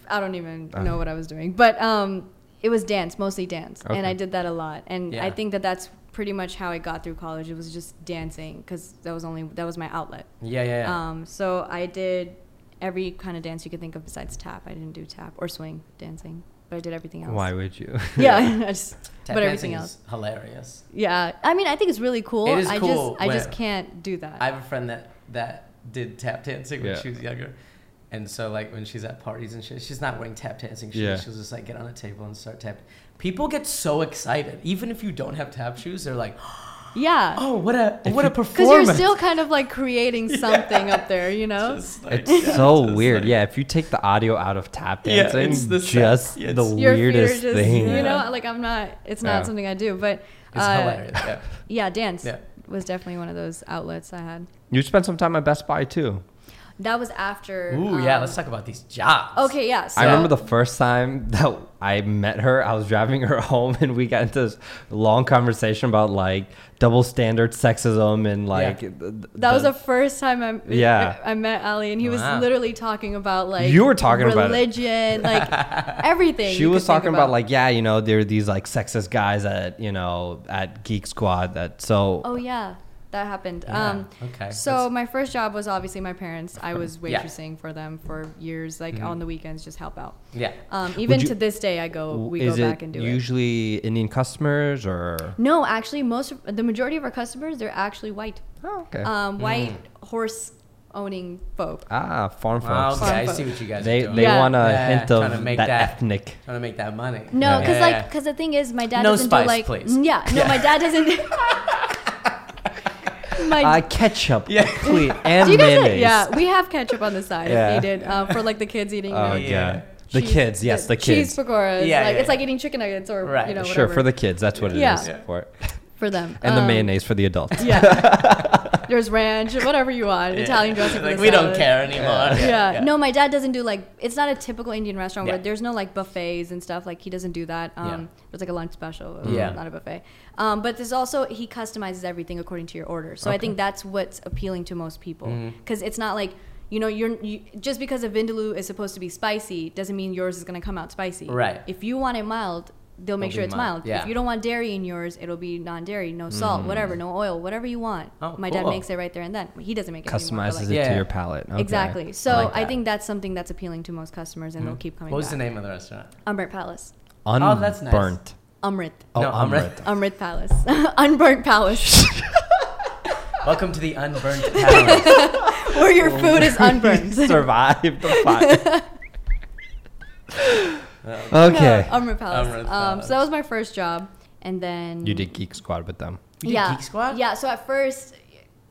I don't even Uh. know what I was doing, but um, it was dance, mostly dance, and Okay. I did that a lot. And I think that that's pretty much how I got through college. It was just dancing because that was only that was my outlet. Yeah, yeah, yeah. Um, so I did every kind of dance you could think of besides tap. I didn't do tap or swing dancing, but I did everything else. Why would you? Yeah, I just Tap but dancing everything is else. hilarious. Yeah, I mean, I think it's really cool. It is I cool just I just when- can't do that. I have a friend that that did tap dancing when Yeah. she was younger. And so, like, when she's at parties and shit, she's not wearing tap dancing shoes. Yeah. She'll just, like, get on a table and start tapping. People get so excited. Even if you don't have tap shoes, they're like, yeah. oh, what a If what a performance! Because you're still kind of like creating something up there, you know? Like- It's yeah, so weird. like- yeah, if you take the audio out of tap Yeah, dancing, it's the just Yeah, the it's- Your weirdest just, thing. you know, Yeah. like I'm not, it's not Yeah. something I do, but It's uh, hilarious. Yeah. yeah, dance Yeah. Was definitely one of those outlets I had. You spent some time at Best Buy too. That was after. Ooh, yeah. um, Let's talk about these jobs. Okay, yeah. So, I remember the first time that I met her, I was driving her home and we got into this long conversation about like double standard sexism and like th- th- That was the- the first time I Yeah. I, I met Ali, and he was Wow. literally talking about like You were talking about religion, like everything. she was could think talking about. like yeah you know there are these like sexist guys at you know at geek squad that so Oh yeah, that happened. Yeah, Um, okay. So That's- my first job was obviously my parents. I was Yeah. waitressing for them for years, like Mhm. on the weekends, just help out. Yeah. Um, even you- to this day, I go we is go it back and do it. usually indian customers or No, actually, most of the majority of our customers they're actually white, oh, okay um, white Mm. horse owning folk. ah farm folks Wow, okay, I Farm see what you guys they are doing. they Yeah. want a Yeah, hint trying to of make that, that- ethnic Trying to make that money. No, because yeah, like because the thing is, my dad No doesn't spice, do like please. yeah, no, Yeah. my dad doesn't. my uh, ketchup Yeah. please and do you guys mayonnaise yeah, we have ketchup on the side Yeah. if needed uh, for like the kids eating. oh the yeah, Yeah. the cheese- kids yes the, cheese kids pakoras. Yeah, like yeah, it's like eating chicken nuggets or Right. you know sure for the kids that's what it is Yeah. Yeah. for it. for them and the Um, mayonnaise for the adults Yeah. There's ranch, whatever you want, Yeah. Italian dressing. Like we don't care anymore. Yeah. No, my dad doesn't do like it's not a typical Indian restaurant Yeah. where there's no like buffets and stuff. Like he doesn't do that. Um, Yeah. It's like a lunch special, Yeah. not a buffet. Um, but there's also he customizes everything according to your order. So I think that's what's appealing to most people because it's not like. You know, you're you, just because a vindaloo is supposed to be spicy doesn't mean yours is going to come out spicy. Right. If you want it mild, they'll make It'll sure it's mild, mild. yeah. If you don't want dairy in yours, it'll be non-dairy, no salt, mm-hmm. whatever, no oil, whatever you want. Oh, My dad makes it right there and then. He doesn't make it anymore, customizes like- it Yeah. to your palate Okay. Exactly. So like I, think that's something that's appealing to most customers, and they'll mm-hmm. keep coming What was back. the name of the restaurant? Umrit Palace. Un- Oh, that's nice. Unburnt. Umrit. Oh, No, Umrit. Umrit Palace. Unburnt Palace. Welcome to the Unburnt Palace. Where your food is unburnt. Survive the fire. Uh, okay. No, Umrit Palace. Umrit Um, so that was my first job, and then you did Geek Squad with them. You did yeah, Geek Squad? Yeah. So at first,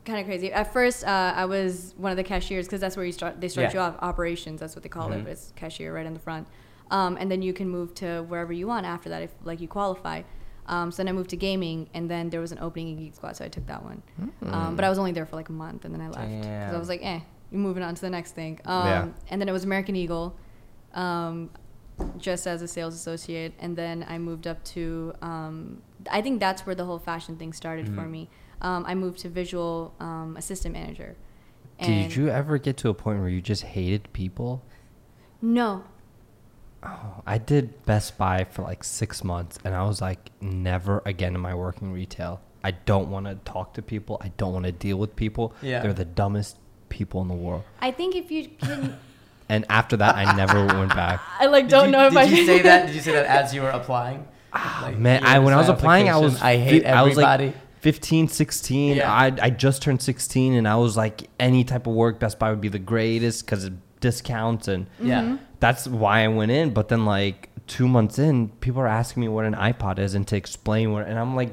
kind of crazy. At first, uh, I was one of the cashiers because that's where you start. They start Yeah. you off operations. That's what they call Mhm. it. It's cashier right in the front, um, and then you can move to wherever you want after that if like you qualify. Um, so then I moved to gaming, and then there was an opening in Geek Squad, so I took that one. Um, but I was only there for like a month, and then I left because I was like, eh, you're moving on to the next thing. Um, Yeah. And then it was American Eagle, um, just as a sales associate, and then I moved up to. Um, I think that's where the whole fashion thing started for Mhm. me. Um, I moved to visual um, assistant manager. Did you ever get to a point where you just hated people? No. Oh, I did Best Buy for like six months, and I was like, never again am I working retail. I don't want to talk to people. I don't want to deal with people. Yeah. They're the dumbest people in the world. I think if you can, And after that, I never went back. I like don't you, know if did I you say that? Did you say that as you were applying? Ah, like, Man, I when I was applying, I was I hate fi- I was everybody. like 15, 16. Yeah. I I just turned 16, and I was like, any type of work, Best Buy would be the greatest because of discounts, and yeah. Mm-hmm. that's why I went in. But then like two months in, people are asking me what an iPod is and to explain what, and I'm like,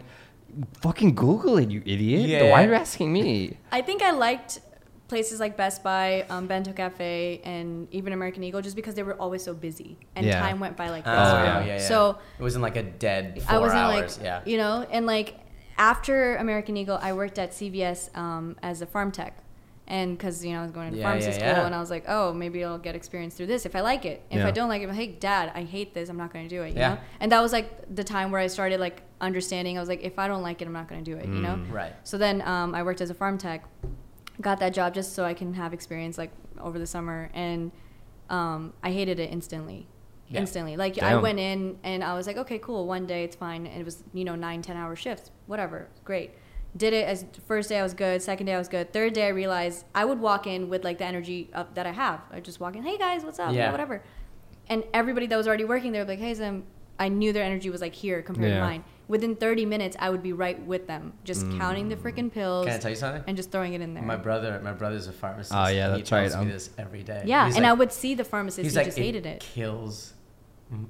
fucking Google it, you idiot. Yeah. Why are you asking me? I think I liked places like Best Buy, um, Bento Cafe, and even American Eagle just because they were always so busy and Yeah. time went by like Oh, this. yeah. yeah, yeah. So it wasn't like a dead four I wasn't hours. like, yeah. you know, and like after American Eagle, I worked at CVS um, as a pharm tech. And because you know I was going to Yeah, pharmacy yeah, school, yeah. and I was like, oh, maybe I'll get experience through this if I like it. If Yeah. I don't like it, I'm like, hey, Dad, I hate this. I'm not going to do it. You Yeah. know. And that was like the time where I started like understanding. I was like, if I don't like it, I'm not going to do it. You know. Mm. Right. So then um, I worked as a pharm tech, got that job just so I can have experience like over the summer, and um, I hated it instantly. Yeah. Instantly, like I went in and I was like, okay, cool. One day it's fine. And it was you know nine, ten hour shifts, whatever, great. Did it as first day I was good, second day I was good, third day I realized I would walk in with like the energy up that I have. I just walk in, hey guys, what's up, Yeah. whatever. And everybody that was already working there, would like, hey Zim, I knew their energy was like here compared Yeah. to mine. Within 30 minutes, I would be right with them, just counting the freaking pills Can I tell you something? and just throwing it in there. My brother, my brother's a pharmacist. Oh, yeah, and that's he tells right, me um, this every day. yeah, He's and I would see the pharmacist. He's He like, just hated it. Kills,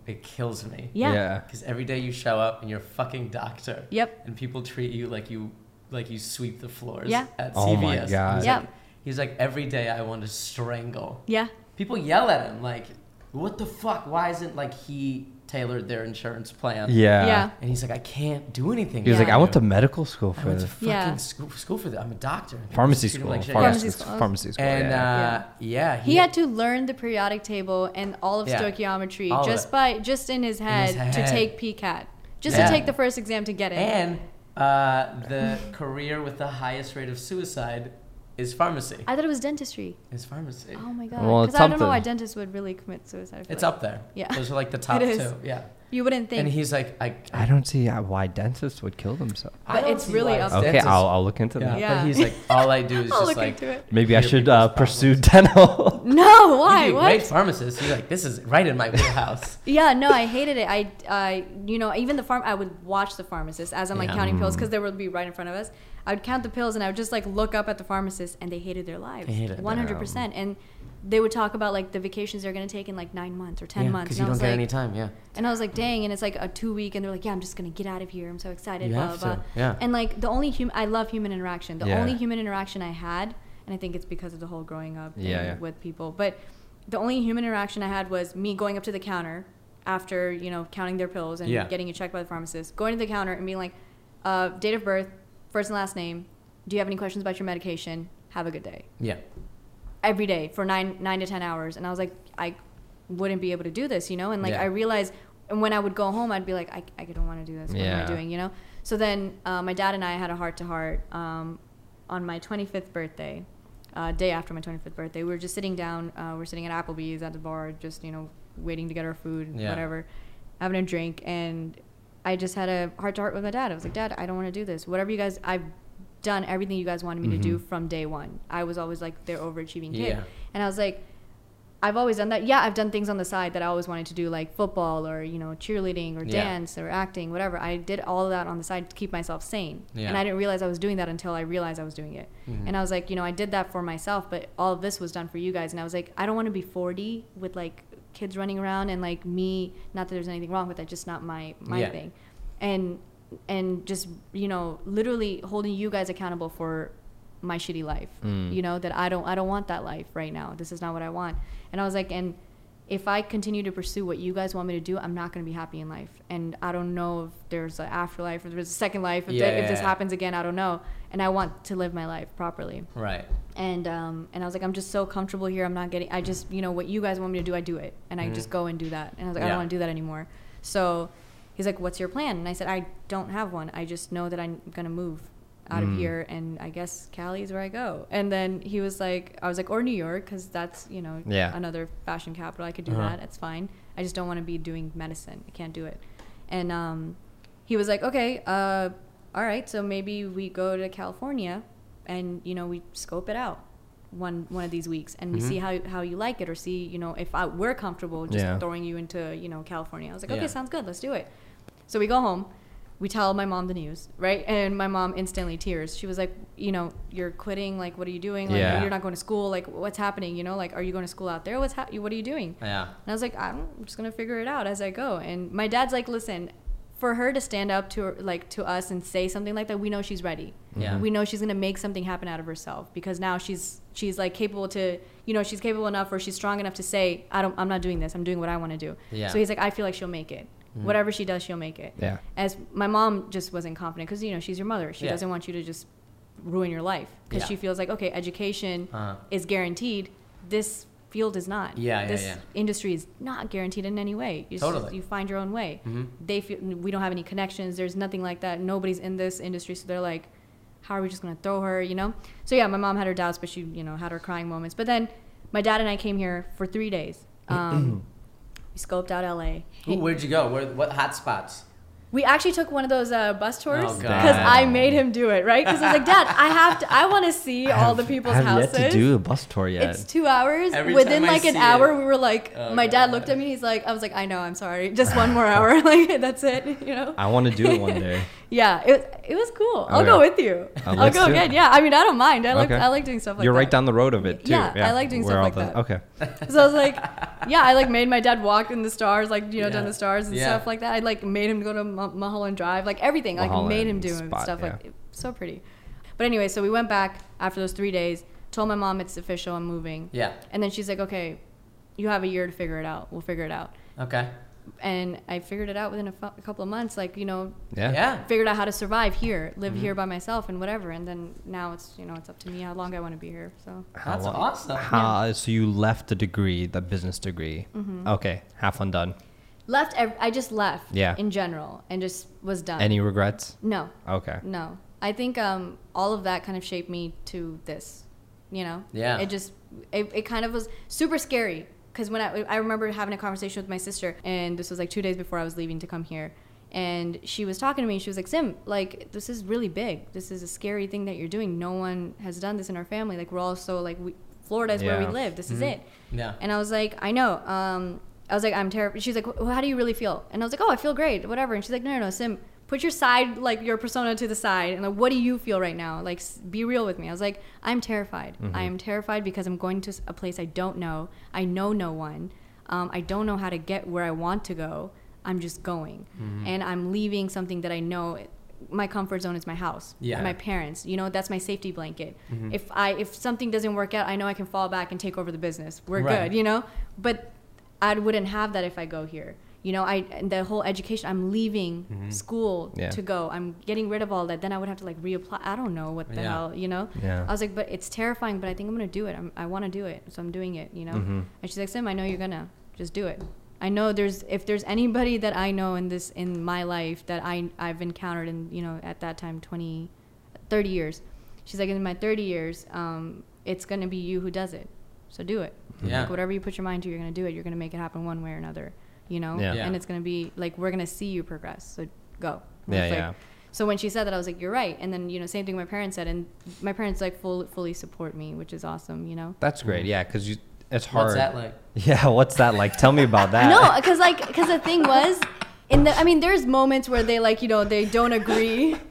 it kills me. Yeah. Because every day you show up and you're a fucking doctor. Yep. And people treat you like you like you sweep the floors Yeah. at Oh CVS. my He's God. like, he's like, every day I want to strangle. Yeah. People yell at him like, what the fuck? Why isn't like he tailored their insurance plan? Yeah. Yeah. And he's like, I can't do anything. He was for like, I went to medical school I for went to this. fucking Yeah. school, school for that. I'm a doctor. And people Pharmacy treat him school. like shit. pharmacy, Pharmacy school. school. Pharmacy school. And yeah. uh, yeah, He had to learn the periodic table and all of Yeah. stoichiometry All of just it. by just in his head, his to head. take PCAT, just Yeah. to take the first exam to get it. And uh, the career with the highest rate of suicide is pharmacy. I thought it was dentistry. Is pharmacy. Oh my god! Well, Because it's I don't know why dentists would really commit suicide. It's like. up there. Yeah. Those are like the top two. Yeah. You wouldn't think. And he's like, I. I don't see uh, why dentists would kill themselves. I But don't it's see really why up Okay, dentists- I'll, I'll look into Yeah. that. Yeah. But he's like, all I do is I'll just look like. into it. Maybe I Hear should people's uh, pursue dental. No, why? You'd be a What? great pharmacist. He's like, this is right in my wheelhouse. Yeah, no, I hated it. I, I, you know, even the farm, I would watch the pharmacist as I'm like Yeah. counting pills Mm. because they would be right in front of us. I would count the pills and I would just like look up at the pharmacist and they hated their lives. They hated. One hundred percent. And they would talk about like the vacations they're gonna take in like nine months or ten yeah, months. Because you don't get like, any time. Yeah. and I was like, dang, and it's like a two week, and they're like, yeah, I'm just gonna get out of here. I'm so excited. You blah have blah. to, blah. yeah. And like the only human, I love human interaction. The Yeah. only human interaction I had, and I think it's because of the whole growing up Yeah, yeah. with people, but the only human interaction I had was me going up to the counter after you know counting their pills and Yeah. getting it checked by the pharmacist, going to the counter and being like, uh, date of birth, first and last name. Do you have any questions about your medication? Have a good day Yeah. every day for nine nine to ten hours and i was like i wouldn't be able to do this you know and like Yeah. i realized and when i would go home i'd be like i, I don't want to do this what am i doing you know so then uh, my dad and i had a heart to heart um, on my 25th birthday uh, day after my 25th birthday we were just sitting down uh, we we're sitting at applebee's at the bar just you know waiting to get our food Yeah. whatever having a drink and i just had a heart to heart with my dad i was like dad i don't want to do this whatever you guys i've done everything you guys wanted me to do Mhm. from day one i was always like their overachieving kid Yeah. and I was like, I've always done that. Yeah, I've done things on the side that I always wanted to do, like football or you know cheerleading or Yeah. dance or acting, whatever. I did all of that on the side to keep myself sane, Yeah. and I didn't realize I was doing that until I realized I was doing it. Mhm. And I was like, you know, I did that for myself, but all of this was done for you guys. And I was like, I don't want to be 40 with like kids running around and like me. Not that there's anything wrong with that, just not my my Yeah. thing. And and just you know, literally holding you guys accountable for my shitty life Mm. you know that i don't i don't want that life right now this is not what i want and i was like and if i continue to pursue what you guys want me to do i'm not going to be happy in life and i don't know if there's an afterlife or there's a second life if, Yeah, th- if this happens again i don't know and i want to live my life properly. Right. and um and i was like i'm just so comfortable here. I'm not getting i just you know what you guys want me to do i do it. And i Mhm. just go and do that. And i was like i don't want to do that anymore. So he's like what's your plan? And i said i don't have one. I just know that i'm going to move out Mm. of here and i guess cali is where i go. And then he was like i was like or new york because that's you know Yeah. another fashion capital. I could do Uh-huh. that. It's fine. I just don't want to be doing medicine. I can't do it. And um he was like okay uh all right so maybe we go to california and you know we scope it out one one of these weeks and we Mhm. see how how you like it or see you know if I, we're comfortable just Yeah. throwing you into you know California. I was like, Yeah. okay, sounds good, let's do it. So we go home, we tell my mom the news, right? And my mom instantly tears. She was like, you know, you're quitting. Like, what are you doing? Like, Yeah. you're not going to school. Like, what's happening? You know, like, are you going to school out there? What's hap- What are you doing? Yeah. And I was like, I'm just gonna figure it out as I go. And my dad's like, listen, for her to stand up to like to us and say something like that, we know she's ready. Yeah. We know she's gonna make something happen out of herself because now she's she's like capable to, you know, she's capable enough or she's strong enough to say, I don't, I'm not doing this. I'm doing what I want to do. Yeah. So he's like, I feel like she'll make it. Mhm. Whatever she does, she'll make it. Yeah. As my mom just wasn't confident because you know she's your mother. She Yeah. doesn't want you to just ruin your life because Yeah. she feels like okay, education Uh-huh. is guaranteed. This field is not. Yeah, yeah, this yeah. industry is not guaranteed in any way. You just- Totally. you find your own way. Mhm. They feel we don't have any connections. There's nothing like that. Nobody's in this industry, so they're like, how are we just gonna throw her? You know? So yeah, my mom had her doubts, but she you know had her crying moments. But then my dad and I came here for three days. Um, we scoped out LA. Ooh, where'd you go? Where? What hot spots? We actually took one of those uh, bus tours Oh, because God. I made him do it, right? Because I was like, Dad, I have to. I want to see all the people's I have houses. yet to do a bus tour yet. It's two hours. Every Within time I like an see hour, it- we were like, Oh, my dad God. looked at me. He's like, I was like, I know, I'm sorry. Just one more hour. like that's it. You know? I want to do it one day. Yeah, it, it was cool. I'll Okay. go with you. Uh, I'll let's go do it. again. Yeah, I mean, I don't mind. I like I like doing stuff like that. You're that. right down the road of it too. Yeah, I like doing Where stuff like the- that. Okay. So I was like, yeah, I like made my dad walk in the stars, like you know, down the stars and Yeah. stuff like that. I like made him go to M- Mulholland Drive, like everything, like made him do spot, stuff like yeah. so pretty. But anyway, so we went back after those three days, told my mom it's official, I'm moving, Yeah. and then she's like, okay, you have a year to figure it out. We'll figure it out. Okay. And I figured it out within a, fu- a couple of months, like you know, Yeah. Yeah. figured out how to survive here, live Mm-hmm. here by myself, and whatever. And then now it's you know it's up to me how long I want to be here. So How That's long- awesome. How, So you left the degree, the business degree. Mm-hmm. Okay, half undone. left. I just left. Yeah. In general, and just was done. Any regrets? no, Okay. no. I think um, all of that kind of shaped me to this. You know. Yeah. It just it, it kind of was super scary because when I I remember having a conversation with my sister, and this was like two days before I was leaving to come here. And she was talking to me. She was like, "Sim, like this is really big. This is a scary thing that you're doing. No one has done this in our family. Like we're all so like we, Florida is where we live. This is Mhm. it." Yeah. And I was like, I know. Um, I was like, I'm terrified. She's like, well, how do you really feel? And I was like, oh, I feel great, whatever. And she's like, no, no, no, Sim, put your side, like your persona to the side, and like, what do you feel right now? Like, be real with me. I was like, I'm terrified. Mm-hmm. I am terrified because I'm going to a place I don't know. I know no one. Um, I don't know how to get where I want to go. I'm just going, mm-hmm. and I'm leaving something that I know. My comfort zone is my house, Yeah. my parents. You know, that's my safety blanket. Mm-hmm. If I if something doesn't work out, I know I can fall back and take over the business. We're Right. good, you know. But I wouldn't have that if I go here. You know, I the whole education. I'm leaving school Yeah. to go. I'm getting rid of all that. Then I would have to like reapply. I don't know what the Yeah. hell. You know. Yeah. I was like, but it's terrifying. But I think I'm gonna do it. I'm, I want to do it, so I'm doing it. You know. Mhm. And she's like, Sim, I know you're gonna just do it. I know there's if there's anybody that I know in this in my life that I I've encountered in you know at that time 20, 30 years. She's like in my 30 years, um, it's gonna be you who does it. So do it. Yeah. Like whatever you put your mind to, you're gonna do it. You're gonna make it happen one way or another. You know. Yeah. Yeah. And it's gonna be like we're gonna see you progress. So go. And Yeah, it's like- yeah. So when she said that, I was like, "You're right." And then you know, same thing my parents said, and my parents like full, fully support me, which is awesome. You know. That's great. Yeah, because you, it's hard. What's that like? Yeah, what's that like? Tell me about that. No, because like, because the thing was, in the, I mean, there's moments where they like, you know, they don't agree.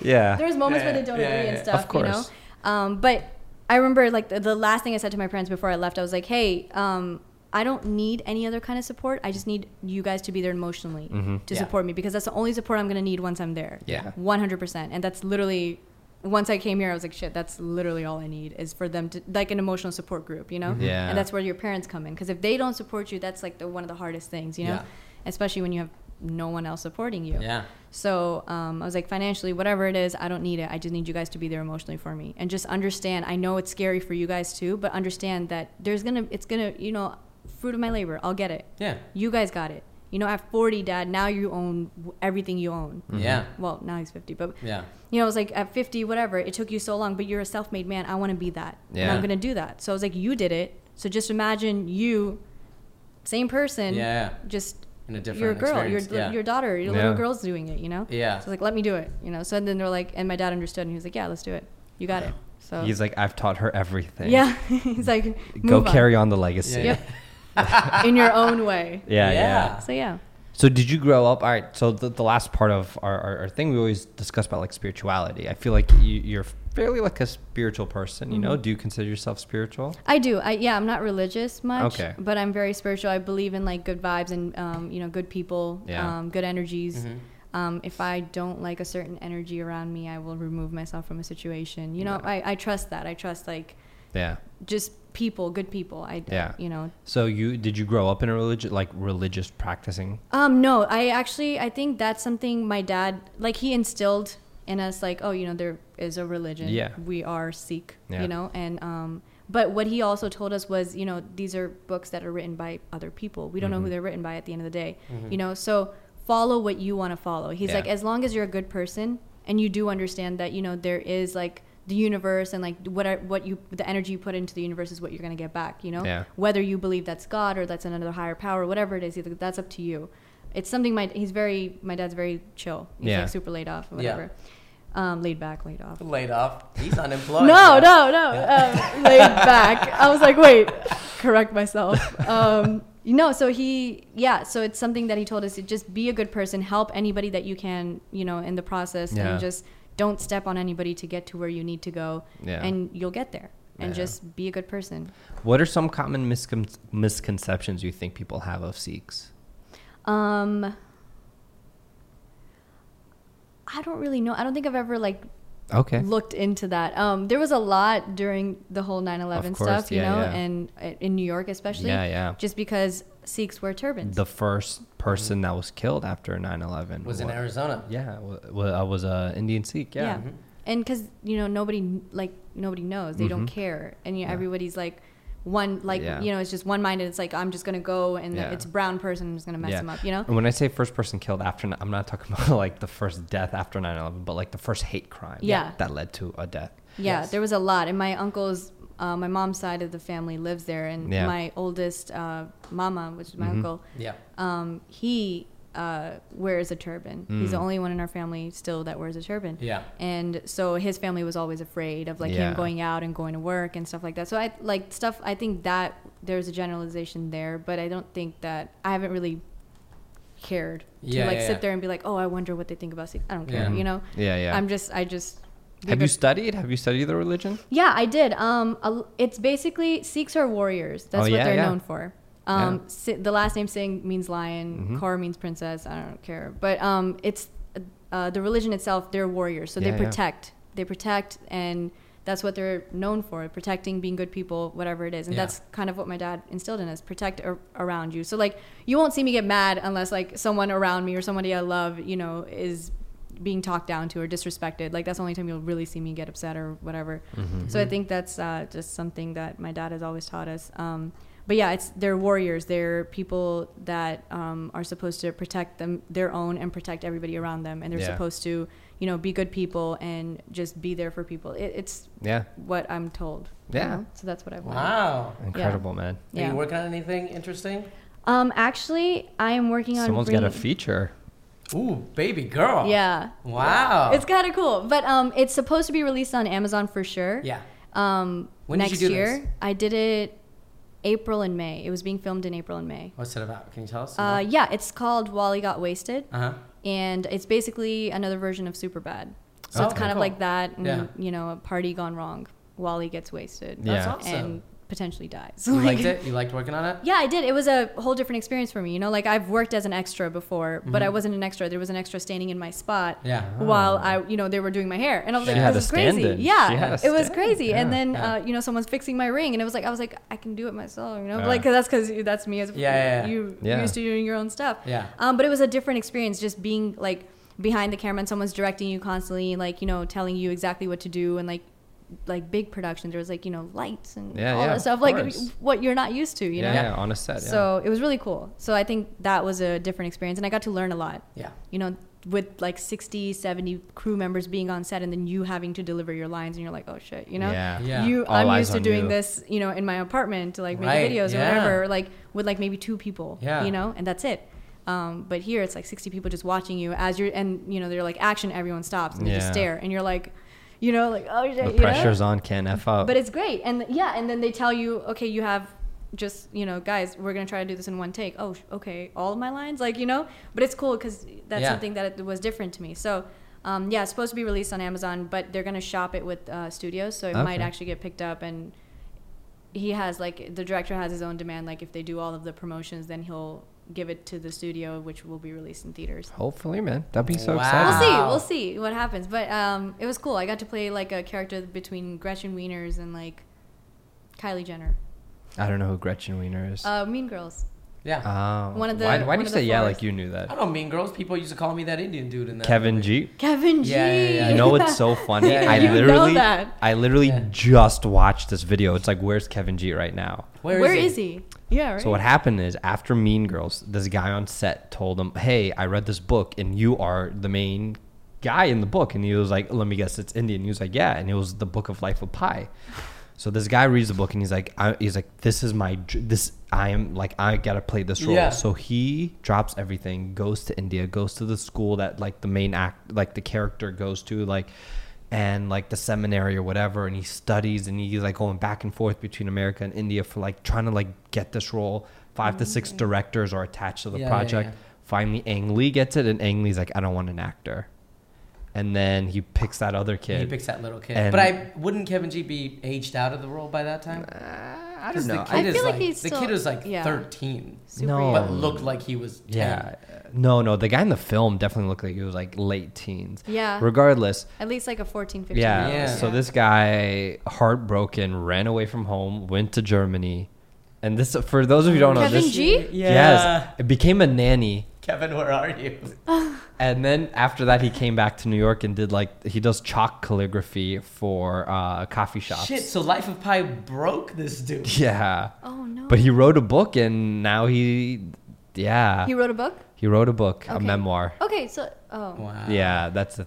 Yeah. There's moments Yeah, where they don't yeah, agree yeah, and yeah. stuff, Of you know. Um, but I remember like the, the last thing I said to my parents before I left, I was like, hey, um, I don't need any other kind of support. I just need you guys to be there emotionally Mhm. to Yeah. support me because that's the only support I'm gonna need once I'm there. Yeah. 100%. And that's literally. Once I came here, I was like, "Shit, that's literally all I need is for them to like an emotional support group, you know." Yeah. And that's where your parents come in because if they don't support you, that's like the one of the hardest things, you know, Yeah. especially when you have no one else supporting you. Yeah. So um, I was like, financially, whatever it is, I don't need it. I just need you guys to be there emotionally for me, and just understand. I know it's scary for you guys too, but understand that there's gonna, it's gonna, you know, fruit of my labor. I'll get it. Yeah. You guys got it. You know, at 40, Dad, now you own everything you own. Mm-hmm. Yeah. Well, now he's 50, but Yeah. you know, it was like at 50, whatever. It took you so long, but you're a self-made man. I want to be that, and Yeah. I'm gonna do that. So I was like, you did it. So just imagine you, same person, Yeah. just In a different your girl, your experience. yeah. your daughter, your Yeah. little girl's doing it. You know. Yeah. So like, let me do it, you know. So then they're like, and my dad understood, and he was like, yeah, let's do it. You got it. So He's like, I've taught her everything. yeah, he's like, Go on. carry on the legacy. Yeah. Yep. in your own way. Yeah, Yeah. yeah. So yeah. So did you grow up? All right. So the, the last part of our, our, our thing, we always discuss about like spirituality. I feel like you, you're fairly like a spiritual person. You know, Mhm. do you consider yourself spiritual? I do. I yeah, I'm not religious much, Okay. but I'm very spiritual. I believe in like good vibes and um, you know, good people, Yeah. um, good energies. Mhm. Um, if I don't like a certain energy around me, I will remove myself from a situation. You know, Yeah. I, I trust that. I trust like Yeah. just people, good people. I Yeah. you know, So you did you grow up in a religious like religious practicing? Um, no, I actually I think that's something my dad like he instilled in us like, oh, you know, there is a religion. Yeah. We are Sikh, Yeah. you know, and um, but what he also told us was, you know, these are books that are written by other people. We don't know who Mhm. they're written by at the end of the day, Mhm. you know. So follow what you want to follow. He's Yeah. like, as long as you're a good person and you do understand that, you know, there is like the universe and like what are, what you the energy you put into the universe is what you're gonna get back. You know, Yeah. whether you believe that's God or that's another higher power, whatever it is, that's up to you. It's something my he's very my dad's very chill. He's Yeah. like super laid off, or Yeah. whatever. Um, laid back, laid off. Laid off. He's unemployed. No, Yeah. no, no. Um, laid back. I was like, wait, correct myself. Um, know, so he, yeah, so it's something that he told us to just be a good person, help anybody that you can, you know, in the process, Yeah. and just don't step on anybody to get to where you need to go, Yeah. and you'll get there. And Yeah. just be a good person. What are some common miscon- misconceptions you think people have of Sikhs? Um, I don't really know. I don't think I've ever like Okay. looked into that. Um, there was a lot during the whole 9/11 course, stuff, you yeah, know, and uh, in New York especially. Yeah, yeah. Just because Sikhs wear turbans. The first person that was killed after 9/11 Was in Arizona. Yeah, wa- wa- was a Indian Sikh. Yeah. Yeah. Mhm. and because you know nobody like nobody knows, they don't Mhm. care, and you know, Yeah. everybody's like one like Yeah. you know it's just one minded. It's like I'm just gonna go and Yeah. it's a brown person. I'm just gonna mess Yeah. him up. You know. And when I say first person killed after, I'm not talking about like the first death after 9/11, but like the first hate crime. Yeah. That led to a death. Yeah, Yes. there was a lot, and my uncle's, uh, my mom's side of the family lives there, and Yeah. my oldest uh, mama, which is my Mhm. uncle, Yeah. um, he uh, wears a turban. He's the Mm. only one in our family still that wears a turban. Yeah. And so his family was always afraid of like Yeah. him going out and going to work and stuff like that. So I like stuff. I think that there's a generalization there, but I don't think that I haven't really cared to Yeah, like yeah, sit yeah. there and be like, oh, I wonder what they think about. Sikh. I don't care. Yeah. You know. Yeah, yeah. I'm just. I just. Have you studied? Have you studied the religion? yeah, I did. Um, it's basically Sikhs are warriors. That's Oh, what yeah, they're yeah. known for. Um, Yeah. The last name Singh means lion. Mhm. Kaur means princess. I don't care, but um, it's uh, the religion itself. They're warriors, so they protect. They protect, and that's what they're known for: protecting, being good people, whatever it is. And that's kind of what my dad instilled in us: protect ar- around you. So like, you won't see me get mad unless like someone around me or somebody I love, you know, is being talked down to or disrespected. Like that's the only time you'll really see me get upset or whatever. Mm-hmm. So I think that's uh, just something that my dad has always taught us. Um, but yeah, it's they're warriors. They're people that um, are supposed to protect them, their own, and protect everybody around them. And they're Yeah. supposed to, you know, be good people and just be there for people. It, it's Yeah. what I'm told. you Yeah. know? So that's what I've learned. Wow. Incredible, man. Are Yeah. you working on anything interesting? Um, actually, I am working on. Someone's got a feature. Ooh, baby girl. Yeah. Wow. It's kind of cool, but um, it's supposed to be released on Amazon for sure. Yeah. Um, When did you next do year, this? I did it April and May. It was being filmed in April and May. What's it about? Can you tell us? Uh, yeah, it's called Wally Got Wasted, Uh huh. and it's basically another version of Superbad. So Oh, it's kind of cool. like that, and Yeah. you know, a party gone wrong. Wally gets wasted. That's Yeah. awesome. And potentially dies. You Like- liked it? You liked working on it? Yeah, I did. It was a whole different experience for me. You know, like I've worked as an extra before, but I Mhm. wasn't an extra. There was an extra standing in my spot Yeah. while I, you know, they were doing my hair, and I was She like, had "This a is crazy." stand-in. Yeah, She had a it was stand-in. crazy. And then, Yeah. uh, you know, someone's fixing my ring, and it was like, I was like, I can do it myself. You know, Yeah. like 'cause that's because that's me as Yeah, yeah, yeah. you Yeah. used to doing your own stuff. Yeah. Um, but it was a different experience, just being like behind the camera and someone's directing you constantly, like you know, telling you exactly what to do, and like like big production. There was like you know lights and Yeah, all yeah, that stuff, like course. what you're not used to. You yeah, know. yeah, on a set. Yeah. So it was really cool. So I think that was a different experience, and I got to learn a lot. Yeah. You know, with like 60, 70 crew members being on set, and then you having to deliver your lines, and you're like, oh shit, you know. Yeah. Yeah. You, All I'm eyes used to doing you. this, you know, in my apartment to like make Right, videos yeah. or whatever, like with like maybe two people, Yeah. you know, and that's it. Um, but here it's like 60 people just watching you as you're, and you know, they're like action, everyone stops and they just stare, and you're like, you know, like oh shit, the you know? pressure's on. Can't f up. But it's great, and yeah, and then they tell you, okay, you have just you know, guys, we're gonna try to do this in one take. Oh, okay, all of my lines, like you know, but it's cool because that's Yeah. something that it was different to me. So. Um, yeah, it's supposed to be released on Amazon, but they're gonna shop it with uh, studios, so it might actually get picked up. And he has like the director has his own demand. Like if they do all of the promotions, then he'll give it to the studio, which will be released in theaters. Hopefully, man. That'd be so Wow. exciting. We'll see. We'll see what happens. But um, it was cool. I got to play like a character between Gretchen Wieners and like Kylie Jenner. I don't know who Gretchen Wiener is. Uh, mean Girls. Yeah. Oh. One of the- Why, why one do you of the say yeah like you knew that? I don't know, Mean Girls. People used to call me that Indian dude in that. Kevin movie. G. Kevin G. Yeah, yeah, yeah. You know what's so funny? Yeah, I yeah. You know literally, that. I literally Yeah. just watched this video. It's like, where's Kevin G right now? Where is he? Yeah, right. So what happened is after Mean Girls, this guy on set told him, "Hey, I read this book, and you are the main guy in the book." And he was like, "Let me guess, it's Indian." He was like, "Yeah," and it was the Book of Life of Pi. So this guy reads the book, and he's like, I, "He's like, this is my this. I am like, I gotta play this role." Yeah. So he drops everything, goes to India, goes to the school that like the main act, like the character goes to, like and like the seminary or whatever and he studies and he's like going back and forth between america and india for like trying to like get this role five to six directors are attached to the Yeah, yeah, project yeah. finally ang lee gets it and ang lee's like i don't want an actor and then he picks that other kid He picks that little kid. And- but I wouldn't Kevin G be aged out of the role by that time? Uh, i 'Cause don't know The kid I is feel like like, he's the still- kid was like yeah. 13, Super No. young. but looked like he was 10. yeah no no the guy in the film definitely looked like he was like late teens Yeah. regardless At least like a 14, 15 Yeah. year old. Yeah. So this guy, heartbroken, ran away from home, went to Germany, and this for those of you who don't know Kevin this. G? Yeah. Yes, it became a nanny, Kevin, where are you? and then after that he came back to New York and did like he does chalk calligraphy for uh, coffee shops. Shit, so Life of Pi broke this dude. Yeah, Oh no. but he wrote a book, and now he, yeah, He he, wrote a book? Wrote a book, a memoir. Okay, so oh. Wow. Yeah, that's a,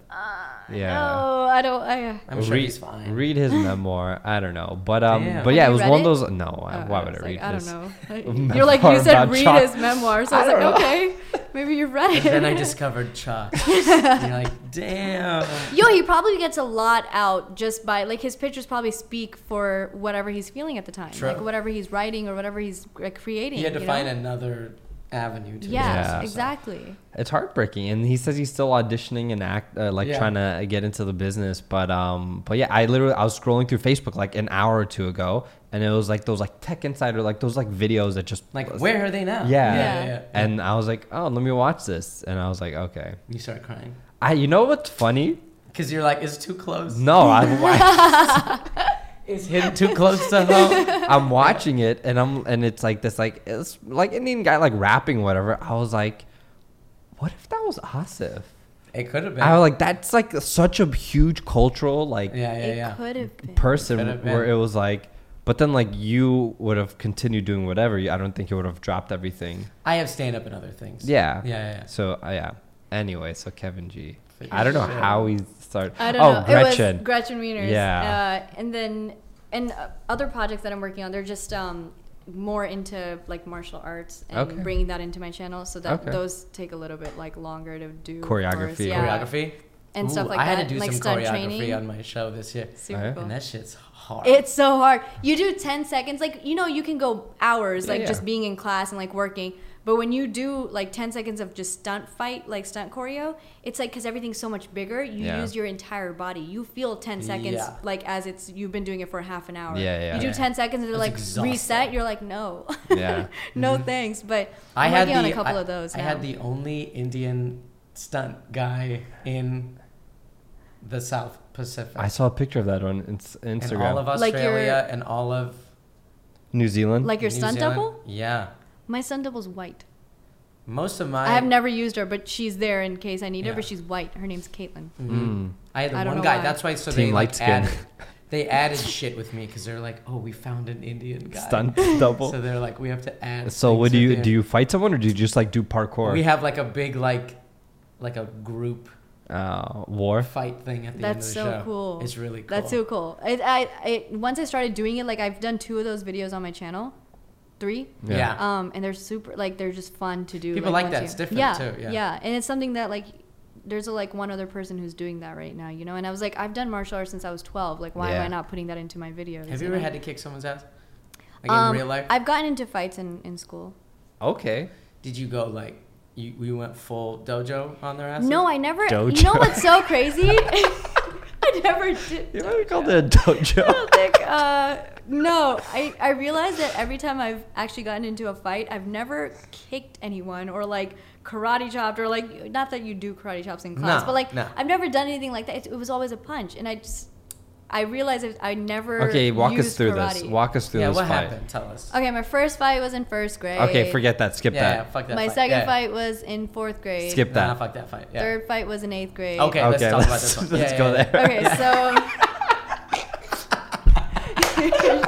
yeah. No, I don't I I'm sure read, he's fine. Read his memoir. I don't know, but um, Damn. but yeah, Have it was one it? of those. No, Oh, why I would I was read like, I this? don't know. You're like you said read chalk. his memoir, so I was like, don't okay, maybe you read it. And then I discovered Chuck. You're like, damn. Yo, he probably gets a lot out just by like his pictures probably speak for whatever he's feeling at the time, True. like whatever he's writing or whatever he's like, creating. He had to you find know? another avenue to Yeah, Yeah. exactly. It's heartbreaking, and he says he's still auditioning and act uh, like Yeah. trying to get into the business. But um, but yeah, I literally I was scrolling through Facebook like an hour or two ago, and it was like those like Tech Insider like those like videos that just Like, where are they now? Yeah. yeah, Yeah. yeah. yeah. And I was like, oh, let me watch this, and I was like, okay. you start crying I you know what's funny? because you're like, it's too close. No, I, It's hitting too close to home. I'm watching it and I'm and it's like this like it's like Indian guy like rapping whatever. I was like, what if that was Asif? It could have been. I was like, that's like such a huge cultural like yeah, yeah, yeah. could have been. person Could have where it was like, but then like you would have continued doing whatever. I don't think you would have dropped everything. I have stand up and other things. Yeah. Yeah, yeah, yeah. So uh, yeah. Anyway, so Kevin G. For I don't know how he started. I don't oh, know. Gretchen. It was Gretchen Wieners. Yeah. Uh, and then and uh, other projects that I'm working on, they're just um, more into like martial arts and Okay. bringing that into my channel. So that Okay. those take a little bit like longer to do. Choreography. course. Yeah. Choreography And stuff like I had that, to do like some stunt choreography training. on my show this year, Super yeah? cool. and that shit's hard. It's so hard. You do 10 seconds. Like, you know, you can go hours, Yeah, like, yeah. just being in class and, like, working. But when you do, like, 10 seconds of just stunt fight, like, stunt choreo, it's like, because everything's so much bigger, you Yeah. use your entire body. You feel 10 seconds, Yeah. like, as it's, you've been doing it for half an hour. Yeah, yeah. You do Yeah. 10 seconds and they're It's like, exhausting. reset. You're like, no. Yeah. no Mhm. thanks. But I I'm had working the, on a couple I, of those I now. had the only Indian stunt guy in the South Pacific. I saw a picture of that on ins- in Instagram. all of Like Australia and all of New Zealand. like your New stunt Zealand. double? Yeah, My stunt double's white. most of my I have never used her, but she's there in case I need her, Yeah. but she's white. Her name's Caitlin. Mm. I had the I don't one know guy. why. That's why. So Team they light like skin. added, they added shit with me because they're like, oh, we found an Indian guy. Stunt double. So they're like, we have to add. So things what do with you the- do? You fight someone or do you just like do parkour? We have like a big like, like a group uh, war. fight thing at the That's end of the so show. cool. It's really cool. That's so cool. It, I, I, once I started doing it, like I've done two of those videos on my channel, three. Yeah. Um, and they're super, like they're just fun to do. People like once that. you- It's different, yeah, too, yeah. Yeah, and it's something that like, there's a, like one other person who's doing that right now, you know. And I was like, I've done martial arts since I was 12. Like, why Yeah. am I not putting that into my videos? Have you know? ever had to kick someone's ass? Like um, in real life? I've gotten into fights in in school. Okay. Did you go like you? We went full dojo on their ass? No, I never. Dojo. You know what's so crazy? I never did. You might called it a I dojo. don't think. Uh, no, I I realized that every time I've actually gotten into a fight, I've never kicked anyone or like karate chopped or like not that you do karate chops in class, No, but like no. I've never done anything like that. It, it was always a punch, and I just. I realized I never. Okay, walk us used through this. Walk us through Yeah, this what fight. happened? Tell us. Okay, my first fight was in first grade. Okay, forget that. Skip yeah, yeah, that. fuck that. My fight. second yeah. fight was in fourth grade. Skip Nah, that. fuck that fight. Yeah. Third fight was in eighth grade. Okay, let's Okay, talk about let's- this one. let's Yeah, go yeah, there. Okay, so Yeah,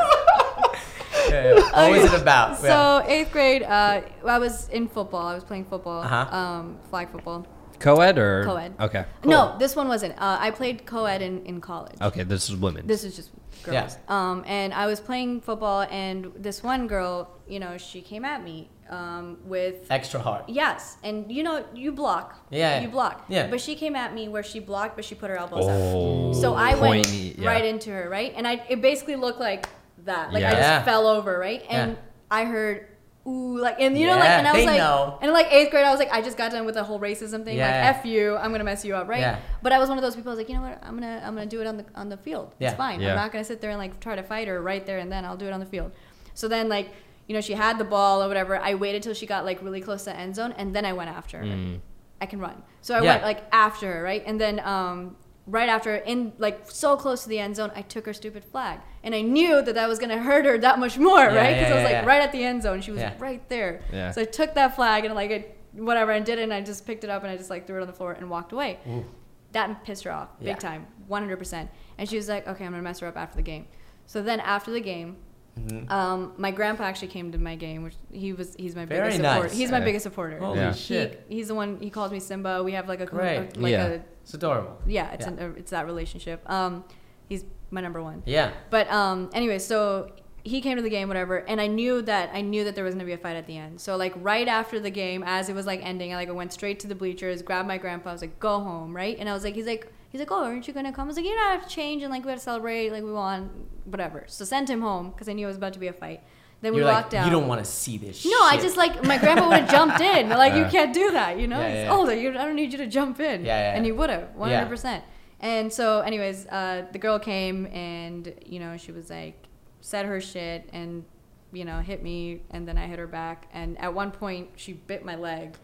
yeah. What was it about? so eighth grade, uh, I was in football. I was playing football, Uh-huh. um, flag football. Co-ed or Co-ed. Okay. No, this one wasn't. Uh, I played co-ed in, in college. Okay, this is women. This is just Yeah. girls. Um, and I was playing football, and this one girl, you know, she came at me um, with Extra hard. yes, and you know, you block. Yeah, You block. Yeah. But she came at me where she blocked, but she put her elbows Oh, up. So I pointy, went yeah. right into her, right, and I it basically looked like that, like I just Yeah. fell over, right, and Yeah. I heard. Ooh, like and you know, like and I was like, know. and like eighth grade, I was like, I just got done with the whole racism thing. Yeah. Like, f you, I'm gonna mess you up, right? Yeah. But I was one of those people. I was like, you know what? I'm gonna I'm gonna do it on the on the field. Yeah. It's fine. Yeah. I'm not gonna sit there and like try to fight her right there and then. I'll do it on the field. So then like you know she had the ball or whatever. I waited till she got like really close to the end zone and then I went after her. Mm. I can run. So I Yeah. went like after her, right? And then um right after in like so close to the end zone, I took her stupid flag. And I knew that that was going to hurt her that much more, Yeah, right? Cuz yeah, I was like right at the end zone. She was right there. Yeah. So I took that flag and like it, whatever and did it and I just picked it up and I just like threw it on the floor and walked away. Ooh. That pissed her off big time, 100%. And she was like, "Okay, I'm going to mess her up after the game." So then after the game, Mhm. um, my grandpa actually came to my game, which he was he's my Very biggest supporter. He's my Yeah. biggest supporter. Holy Yeah. shit. He, he's the one. He calls me Simba. We have like a, com- Great. a- like Yeah. a It's adorable. yeah. It's Yeah. An, it's that relationship. Um, he's my number one. Yeah. But um, anyway, so he came to the game, whatever, and I knew that I knew that there was gonna be a fight at the end. So like right after the game, as it was like ending, I like I went straight to the bleachers, grabbed my grandpa, I was like, "Go home," right? And I was like, he's like, he's like, "Oh, aren't you gonna come?" I was like, "You know, I have to change and like we have to celebrate, like we want whatever." So sent him home because I knew it was about to be a fight. Then we You're walked like, out. you don't want to see this No, I just like my grandpa would have jumped in. Like you can't do that, you know. Yeah, He's yeah. older. You, I don't need you to jump in. Yeah, yeah, And he would have, hundred percent. And so, anyways, uh, the girl came and you know she was like said her shit and you know hit me and then I hit her back and at one point she bit my leg.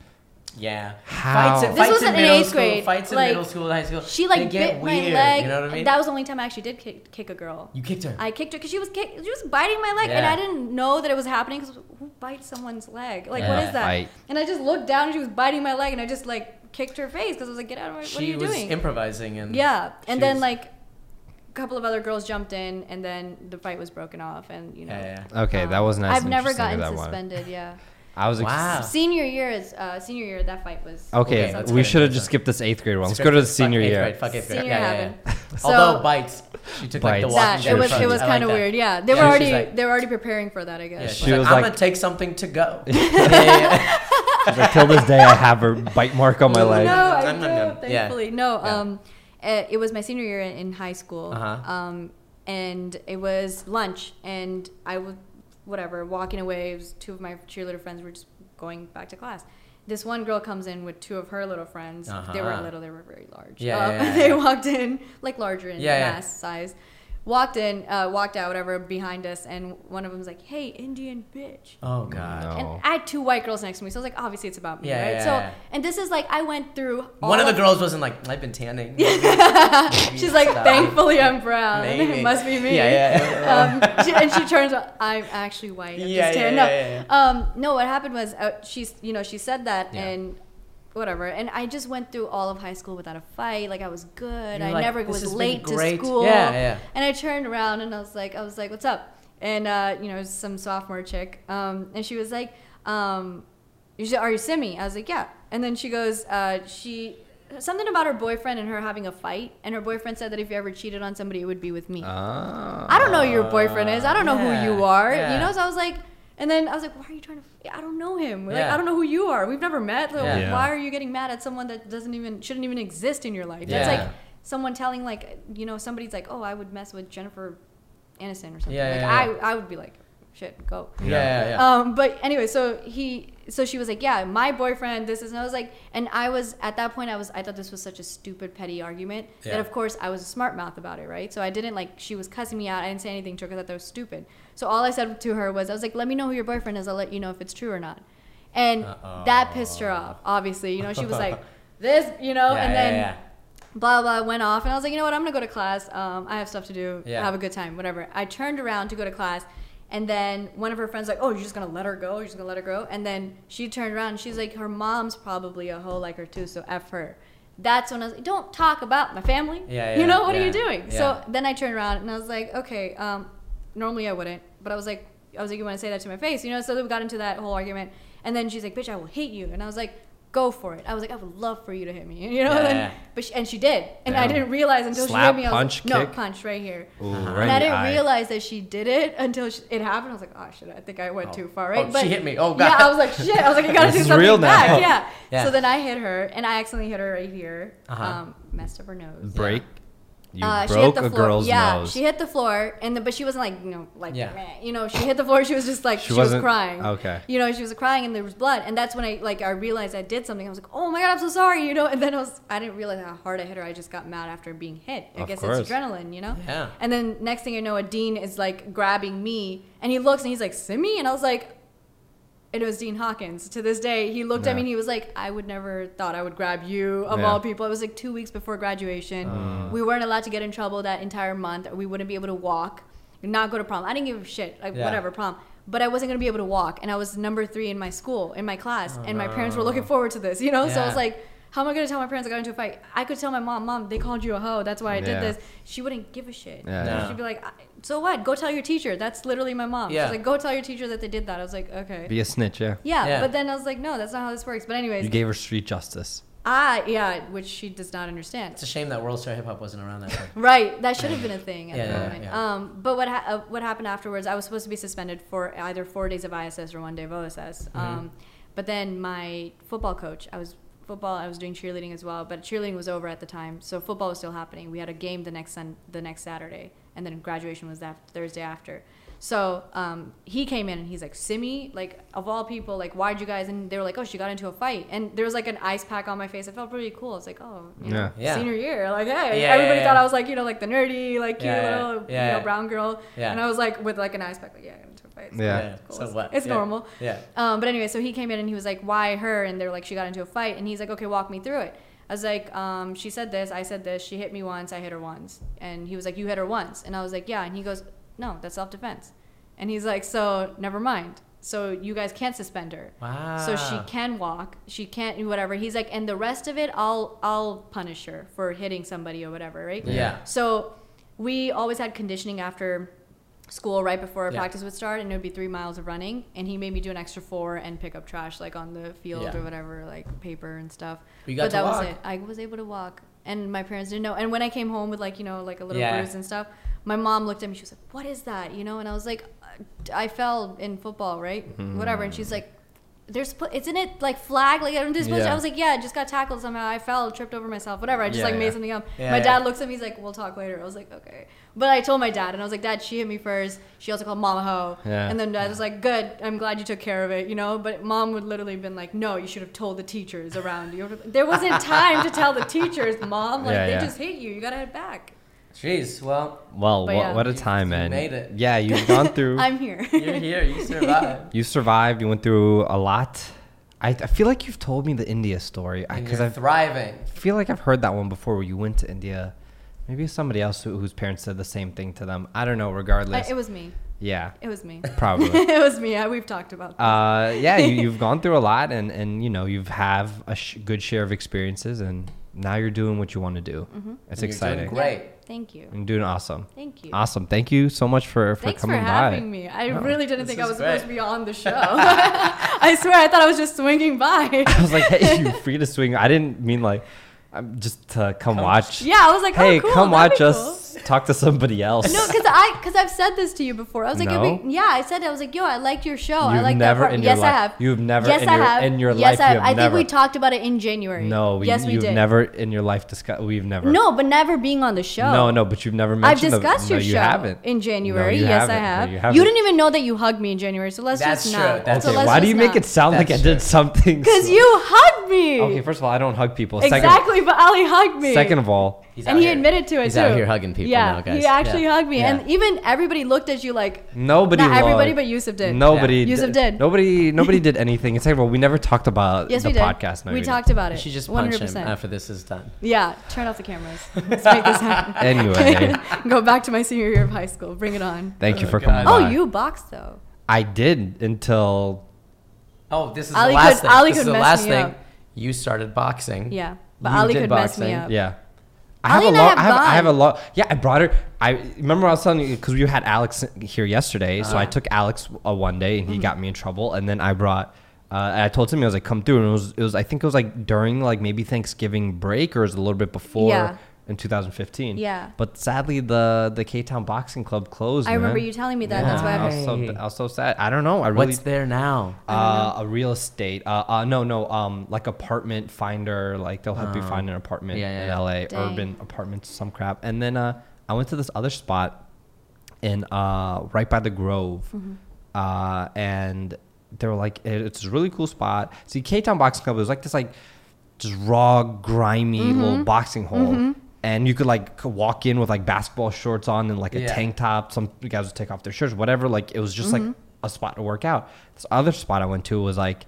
Yeah. How? Fights, in- This fights wasn't in in middle eighth school, grade, Fights in like, middle school, high school. She like get bit weird, my leg. You know what I mean? That was the only time I actually did kick, kick a girl. you kicked her. I kicked her because she was kick, she was biting my leg, and I didn't know that it was happening. Because who bites someone's leg? Like, what Yeah. is that? Fight. And I just looked down, and she was biting my leg, and I just like kicked her face because I was like, "Get out of my! What she are you was doing?" improvising and yeah, and then was- like a couple of other girls jumped in, and then the fight was broken off, and you know. Yeah, yeah. Okay, that um, was nice. I've never gotten that one. suspended. Yeah. I was. Ex- Wow. Senior year is uh, senior year. That fight was. Okay, Okay, we should have just skipped this eighth grade one. Let's Fuck go to the eighth senior year. grade. Fuck eighth grade. Senior yeah, yeah, yeah. So- Although bites, she took like the Bites. walking That it was it was kind of like weird. Yeah, they were Yeah, she's already like- they were already preparing for that. I guess. she's She like, was I'm gonna take something to go. yeah, yeah. She's like, Till this day, I have her bite mark on my leg. No, I Nom, nom, don't. nom. Yeah. Thankfully, no. Um, uh, it was my senior year in high school. Uh-huh. Um, and it was lunch, and I was whatever walking away. Two of my cheerleader friends were just going back to class. This one girl comes in with two of her little friends. They Uh-huh. weren't little; they were very large. Yeah, Um, yeah, yeah, they yeah. walked in like larger in mass size. Walked in, uh, walked out, whatever, behind us, and one of them was like, "Hey, Indian bitch." Oh god. No. And I had two white girls next to me, so I was like, obviously it's about me, Yeah, right? yeah, so, yeah. and this is like, I went through. One of all the girls wasn't like, I've been tanning. She's like, Stop. thankfully I'm brown. Maybe. it must be me. Yeah, yeah, yeah. Um, she, and she turns, out, I'm actually white. I'm Yeah, just tan. yeah, no, yeah, Um, no. What happened was, uh, she's, you know, she said that, Yeah. and whatever. And I just went through all of high school without a fight. Like I was good. You're I like, never was late to school. Yeah, yeah. And I turned around and I was like, I was like, what's up? And uh, you know, some sophomore chick. Um, and she was like, um, you should, are you Simmi? I was like, yeah. And then she goes, uh, she something about her boyfriend and her having a fight. And her boyfriend said that if you ever cheated on somebody, it would be with me. Ah. I don't know who your boyfriend is. I don't know who you are. yeah. You know, so I was like, and then I was like, why are you trying to? I don't know him. Like, Yeah. I don't know who you are. We've never met. So Yeah. Yeah. Why are you getting mad at someone that doesn't even shouldn't even exist in your life? Yeah. That's like someone telling like you know somebody's like, oh, I would mess with Jennifer Aniston or something. Yeah, like yeah, yeah. I I would be like, shit, go. Yeah, yeah, yeah. Um, but anyway, so he, so she was like, yeah, my boyfriend, this is, and I was like, and I was at that point, I was, I thought this was such a stupid, petty argument Yeah. that, of course, I was a smart mouth about it, right? So I didn't like, she was cussing me out. I didn't say anything to her because I thought that was stupid. So all I said to her was, I was like, let me know who your boyfriend is. I'll let you know if it's true or not. And Uh-oh. that pissed her off. Obviously, you know, she was like, this, you know, Yeah, and then yeah. blah blah went off and i was like you know what i'm gonna go to class um, i have stuff to do Yeah. have a good time whatever i turned around to go to class and then one of her friends like oh you're just gonna let her go you're just gonna let her go. And then she turned around and she's like her mom's probably a hoe like her too so f her. That's when i was like don't talk about my family. Yeah, yeah you know what are you doing? Yeah. so then i turned around and i was like okay um, normally i wouldn't but i was like i was like you want to say that to my face you know? So then we got into that whole argument. And then she's like bitch i will hate you. And i was like go for it i was like i would love for you to hit me you know Yeah, and but she, and she did and i didn't realize until Slap, she hit me i was punch, like, no kick? punch right here Ooh, Uh-huh. right and I didn't eye. realize that she did it until she, it happened. I was like, oh shit, I think I went Oh. too far, right? Oh, she hit me. Oh, God. Yeah, I was like, shit. I was like, I gotta do something real now. back. Yeah. Yeah. So then I hit her, and I accidentally hit her right here. Uh-huh. Um, messed up her nose. Break. You Uh, she broke hit the a floor. girl's yeah, nose. she hit the floor, and the, but she wasn't like you know like Yeah. meh. you know she hit the floor. She was just like She she, was crying. okay. You know she was crying and there was blood, and that's when I like I realized I did something. I was like, oh my god, I'm so sorry. You know, and then I was I didn't realize how hard I hit her. I just got mad after being hit. I Of guess course. it's adrenaline. You know. Yeah. And then next thing you know, a dean is like grabbing me, and he looks and he's like, "Simmi," and I was like. It was Dean Hawkins. To this day, he looked Yeah. at me and he was like, "I would never thought I would grab you of Yeah. all people." It was like two weeks before graduation. Uh. we weren't allowed to get in trouble that entire month. We wouldn't be able to walk, not go to prom. I didn't give a shit, like Yeah. whatever prom. But I wasn't gonna be able to walk, and I was number three in my school, in my class, and my parents were looking forward to this. You know, so I was like, "How am I gonna tell my parents I got into a fight?" I could tell my mom, "Mom, they called you a hoe. That's why I did Yeah. this." She wouldn't give a shit. Yeah, yeah. She'd be like, "So what? Go tell your teacher." That's literally my mom. Yeah. She's like, "Go tell your teacher that they did that." I was like, "Okay." Be a snitch, yeah. yeah, Yeah. but then I was like, "No, that's not how this works." But anyways, You gave her street justice. I yeah, which she does not understand. It's a shame that World Star Hip Hop wasn't around that time. Right, that should have been a thing at Yeah, the yeah, moment. yeah. Um, but what ha- uh, what happened afterwards? I was supposed to be suspended for either four days of ISS or one day of OSS. Mm-hmm. Um, but then my football coach, I was football, I was doing cheerleading as well, but cheerleading was over at the time, so football was still happening. We had a game the next sun- the next Saturday, and then graduation was that Thursday after. So um, he came in and he's like, Simmi, like of all people, like why'd you guys? And they were like, oh, she got into a fight, and there was like an ice pack on my face. It felt pretty cool. It's like, oh, you know, Yeah. Senior year, like hey, Yeah, everybody yeah, thought. I was like you know like the nerdy, like cute little you know brown girl, Yeah. and I was like with like an ice pack, like yeah, I got into a fight. It's Yeah. cool. Yeah. Cool. So what? It's Yeah. normal. Yeah. Um, but anyway, so he came in and he was like, "Why her?" And they're like, "She got into a fight." And he's like, "Okay, walk me through it." I was like, um, "She said this, I said this. She hit me once, I hit her once." And he was like, "You hit her once?" And I was like, "Yeah." And he goes, "No, that's self defense." And he's like, "So never mind. So you guys can't suspend her." Wow. So she can walk, she can't do whatever. He's like, and the rest of it, I'll I'll punish her for hitting somebody or whatever, right? Yeah. So we always had conditioning after school right before Yeah. practice would start and it would be three miles of running and he made me do an extra four and pick up trash like on the field Yeah. or whatever like paper and stuff. But that walk. was it. I was able to walk. And my parents didn't know. And when i came home with like you know like a little Yeah. bruise and stuff my mom looked at me. She was like what is that? You know? And i was like "Uh, i fell in football right? Whatever. And she's like there's isn't it like flag like I'm just Yeah. I was like yeah I just got tackled somehow. I fell tripped over myself whatever. I just Yeah, like yeah. made something up my dad looks at me he's like we'll talk later. I was like okay but I told my dad and I was like dad she hit me first she also called mama ho Yeah. and then dad was like good I'm glad you took care of it you know but mom would literally been like no you should have told the teachers around you there wasn't time to tell the teachers mom like Yeah, they yeah. just hit you you gotta head back Jeez. Well, Well, But what, yeah. what a You- time, you man. made it. Yeah, you've gone through. I'm here you're here. You survived. you survived. You went through a lot. I, I feel like you've told me the India story And because you're I thriving. feel like I've heard that one before. Where you went to India. Maybe somebody else who, whose parents said the same thing to them. I don't know. I, Regardless, it was me yeah, it was me probably. it was me I, we've talked about this. uh, yeah, you, you've gone through a lot, and and you know you've have a sh- good share of experiences, and now you're doing what you want to do. It's And you're doing exciting. Great. thank you You're doing awesome. thank you Awesome. Thank you so much for for Thanks for coming having by. me. I No, really didn't think I is was supposed to be on the show. I swear, I thought I was just swinging by. I was like, hey, you free to swing. I didn't mean like, I'm just to come watch. yeah, I was like, hey, oh, cool, come that'd watch be us talk to somebody else. No, because I because I've said this to you before. I was like, No? be, yeah, I said it. I was like, yo, I liked your show. I You've like never that part. in your yes, I have. you've never yes, in I your- have. in your yes, life I have. have I think we talked about it in January. no, we, yes, we you've did. never in your life discussed. We've never. No, but never being on the show. no, no, but you've never met. I've discussed the, your no, show you haven't. in January. you yes, I haven't. No, have. you you, haven't. didn't even know that you hugged me in January, so let's That's just true. not. That's so Okay, why do you make it sound like I did something? Because you hugged me. Okay, first of all, I don't hug people. Second, exactly, but Ali hugged me. second of all, He's and out he here- admitted to it he's too. out here hugging people yeah, now, guys. he actually Yeah. hugged me, Yeah. and even everybody looked at you like nobody. not everybody, but Yousef did. Nobody. Yeah. Yousef did. Nobody. Nobody did anything. It's like, well, we never talked about Yes, the we did. podcast. and we everything. talked about it. should just One punch hundred him percent. after this is done. Yeah, turn off the cameras. Let's make this happen. Anyway, Go back to my senior year of high school. Bring it on. thank you Oh, for God. coming. Oh, by. you boxed though. I did until Oh, this is Ali the last could- thing. Ali this could is the last thing. up. You started boxing. Yeah, but You Ali could mess me boxing. up. yeah. I have a lot. I have, I have a lot. Yeah, I brought her. I remember I was telling you because we had Alex here yesterday. So I Uh-huh. took Alex uh, one day and he Mm-hmm. got me in trouble. And then I brought. Uh, I told him I was like, come through, and it was, it was. I think it was like during like maybe Thanksgiving break, or it was a little bit before Yeah. In 2015. Yeah. But sadly, the the K Town Boxing Club closed. I remember you telling me that. That's why I I was was. so I was so sad. I don't know. I really What's there now? uh, a real estate. Uh, uh, no, no. Um, like apartment finder. Like they'll help you Oh. find an apartment Yeah, yeah, in. LA, Dang. urban apartments, some crap. And then uh, I went to this other spot in uh, right by the Grove, Mm-hmm. uh, and they were like, it's a really cool spot. See, K Town Boxing Club was like this like just raw, grimy Mm-hmm. little boxing hole. And you could like walk in with like basketball shorts on and like a Yeah. tank top. Some guys would take off their shirts, whatever. Like it was just like a spot to work out. This other spot I went to was like,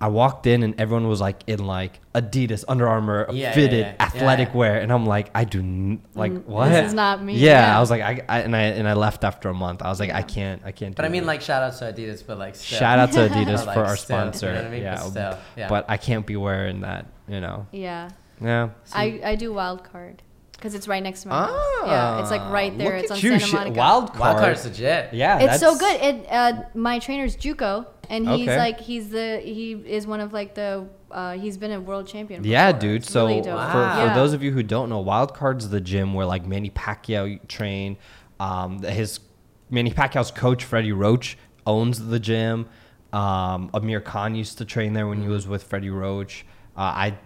I walked in and everyone was like in like Adidas, Under Armour, Yeah, fitted, yeah. athletic wear, and I'm like, I do n- like what? Mm, is not me. Yeah. I was like, I, I and I and I left after a month. I was like, I can't, I can't. But I mean, this. like, shout out to Adidas, but like, still. shout out to Adidas But, like, for our still, you know sponsor. I mean? Yeah, But still, yeah. but I can't be wearing that. You know. Yeah, Yeah. I I do wild card because it's right next to my house. Yeah, it's like right there. Ah, Look It's at on you, Santa. Monica. Wild card. Wild card's legit. Yeah, It's so good. It uh, my trainer's JUCO, and he's Okay. like he's the he is one of like the uh, he's been a world champion. Yeah, dude. It's So really dope. for, Wow. for Yeah. those of you who don't know, Wild Card's the gym where like Manny Pacquiao trained. Um, his Manny Pacquiao's coach Freddie Roach owns the gym. Um, Amir Khan used to train there when he was with Freddie Roach. Uh, I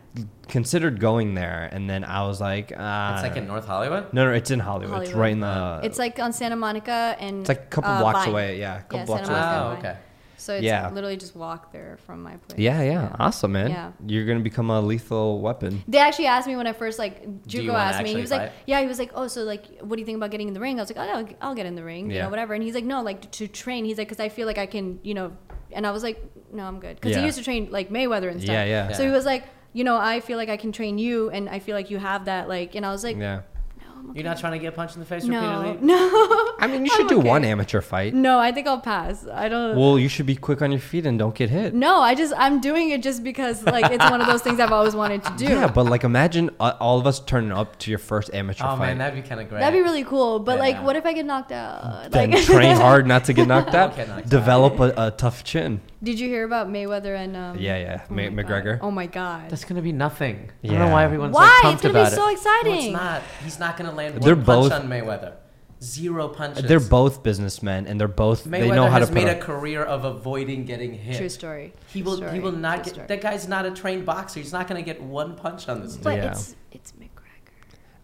considered going there, and then I was like, uh, It's like in North Hollywood. no, no, it's in Hollywood. It's right in the. it's like on Santa Monica and it's like a couple uh, blocks Vine. away. Yeah, a couple Yeah, blocks Santa away. Monica Oh, okay. So it's Yeah. literally just walk there from my place. Yeah, yeah, awesome, man. Yeah. You're gonna become a lethal weapon. They actually asked me when I first like Do you Juco wanna asked me. He actually was like, "Yeah." He was like, "Oh, so like, what do you think about getting in the ring?" I was like, "Oh, no, I'll get in the ring, you know, whatever." And he's like, "No, like to train." He's like, "Cause I feel like I can, you know." And I was like, "No, I'm good," because Yeah. he used to train like Mayweather and stuff. Yeah, yeah. So he was like, "You know, I feel like I can train you, and I feel like you have that, like." And I was like, Yeah. "No, I'm okay." You're not trying to get punched in the face no, repeatedly. no, I mean, you I'm should do okay. one amateur fight. no. I think I'll pass. I don't. Well, you should be quick on your feet and don't get hit. no, I just I'm doing it just because like it's one of those things I've always wanted to do. Yeah, but like imagine uh, all of us turning up to your first amateur Oh fight. Oh, man, that'd be kind of great. That'd be really cool. But like, what if I get knocked out? then Like, train hard not to get knocked out. Okay, knocked out. Develop a, a tough chin. Did you hear about Mayweather and um? Yeah, yeah. oh Ma- my God. McGregor. Oh my god. That's gonna be nothing. I don't know why everyone's Why? like pumped about it. Why? It's gonna be about so exciting. No, it's not. He's not gonna land one They're punch both- on Mayweather. Zero punches. They're both businessmen, and they're both Mayweather they know how to has put made up. a career of avoiding getting hit. True story. He True will. story. He will not True get. story. That guy's not a trained boxer. He's not gonna get one punch on this. dude. But Yeah. it's it's McGregor.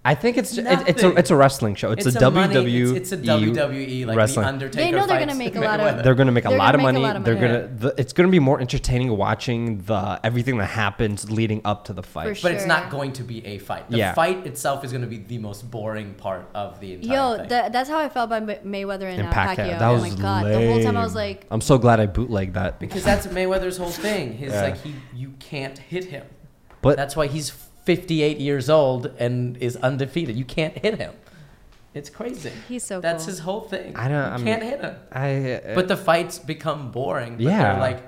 I think it's it, it's a it's a wrestling show. It's, a, money- WWE. it's, it's a WWE like wrestling. the Undertaker. They know they're gonna make a lot of- Mayweather. They're gonna make a lot of money. They're gonna. The, it's gonna be more entertaining watching the everything that happens leading up to the fight. For But it's not going to be a fight. The Yeah. fight itself is going to be the most boring part of the entire Yo, thing. tha- that's how I felt by Mayweather and, And uh, Pacquiao. Pacquiao. That oh was my god, the whole time I was like, I'm so glad I bootlegged that. because that's Mayweather's whole thing. His Yeah. like he you can't hit him. But That's why he's 58 years old and is undefeated. You can't hit him. It's crazy. he's so That's cool. his whole thing. I don't- You I'm- can't hit him. I. uh, But the fights become boring. But Yeah. Like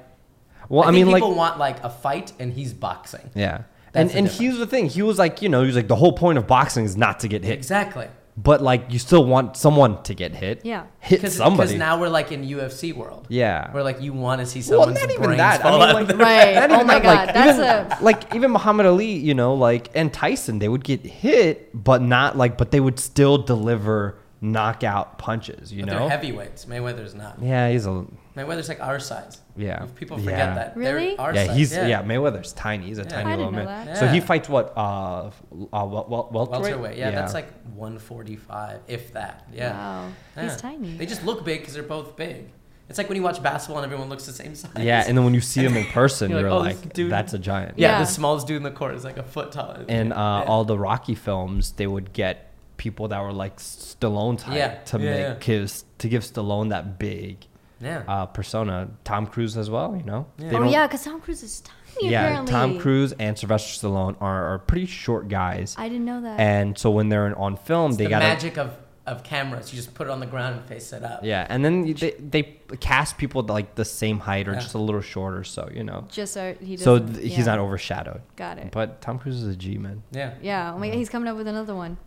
well, I, I, think mean, like people want like a fight and he's boxing. Yeah. That's and and difference. here's the thing. He was like, you know, he was like the whole point of boxing is not to get hit. Exactly. But like you still want someone to get hit. Yeah. Hit Because somebody. now we're like in UFC world. yeah. Where like you want to see someone. Well, not even brains that. I mean, like- right. Not oh even my that, god, like, that's even, a like even Muhammad Ali, you know, like and Tyson, they would get hit, but not like, but they would still deliver knockout punches. You But know. they're heavyweights. Mayweather's not. Yeah, he's a Mayweather's like our size. yeah. If people forget Yeah. that. Really? They're our Yeah, size. he's yeah. Mayweather's tiny. He's a Yeah. tiny I little didn't know man. that. So he fights what? Uh, uh wel- wel- welterweight. Welterweight. Yeah, that's like 145, if that. Yeah. wow. Yeah. He's tiny. They just look big because they're both big. It's like when you watch basketball and everyone looks the same size. Yeah, and then when you see them in person, You're you're, like, "Oh, like, dude- that's a giant. yeah, Yeah. the smallest dude in the court is like a foot tall. And uh, Yeah. all the Rocky films, they would get people that were like Stallone type Yeah, to yeah, make yeah. his to give Stallone that big yeah. uh, persona. Tom Cruise as well, you know. Yeah. Oh yeah, because Tom Cruise is tiny. yeah. apparently. Tom Cruise and Sylvester Stallone are, are pretty short guys, I didn't know that. and so when they're on film, It's they the got magic of, of cameras. You just put it on the ground and face it up. Yeah, and then they, they cast people like the same height or Yeah. just a little shorter, so you know. Just so he So doesn't. th- yeah. he's not overshadowed. Got it. But Tom Cruise is a G man. Yeah. Yeah. Oh my God, he's coming up with another one.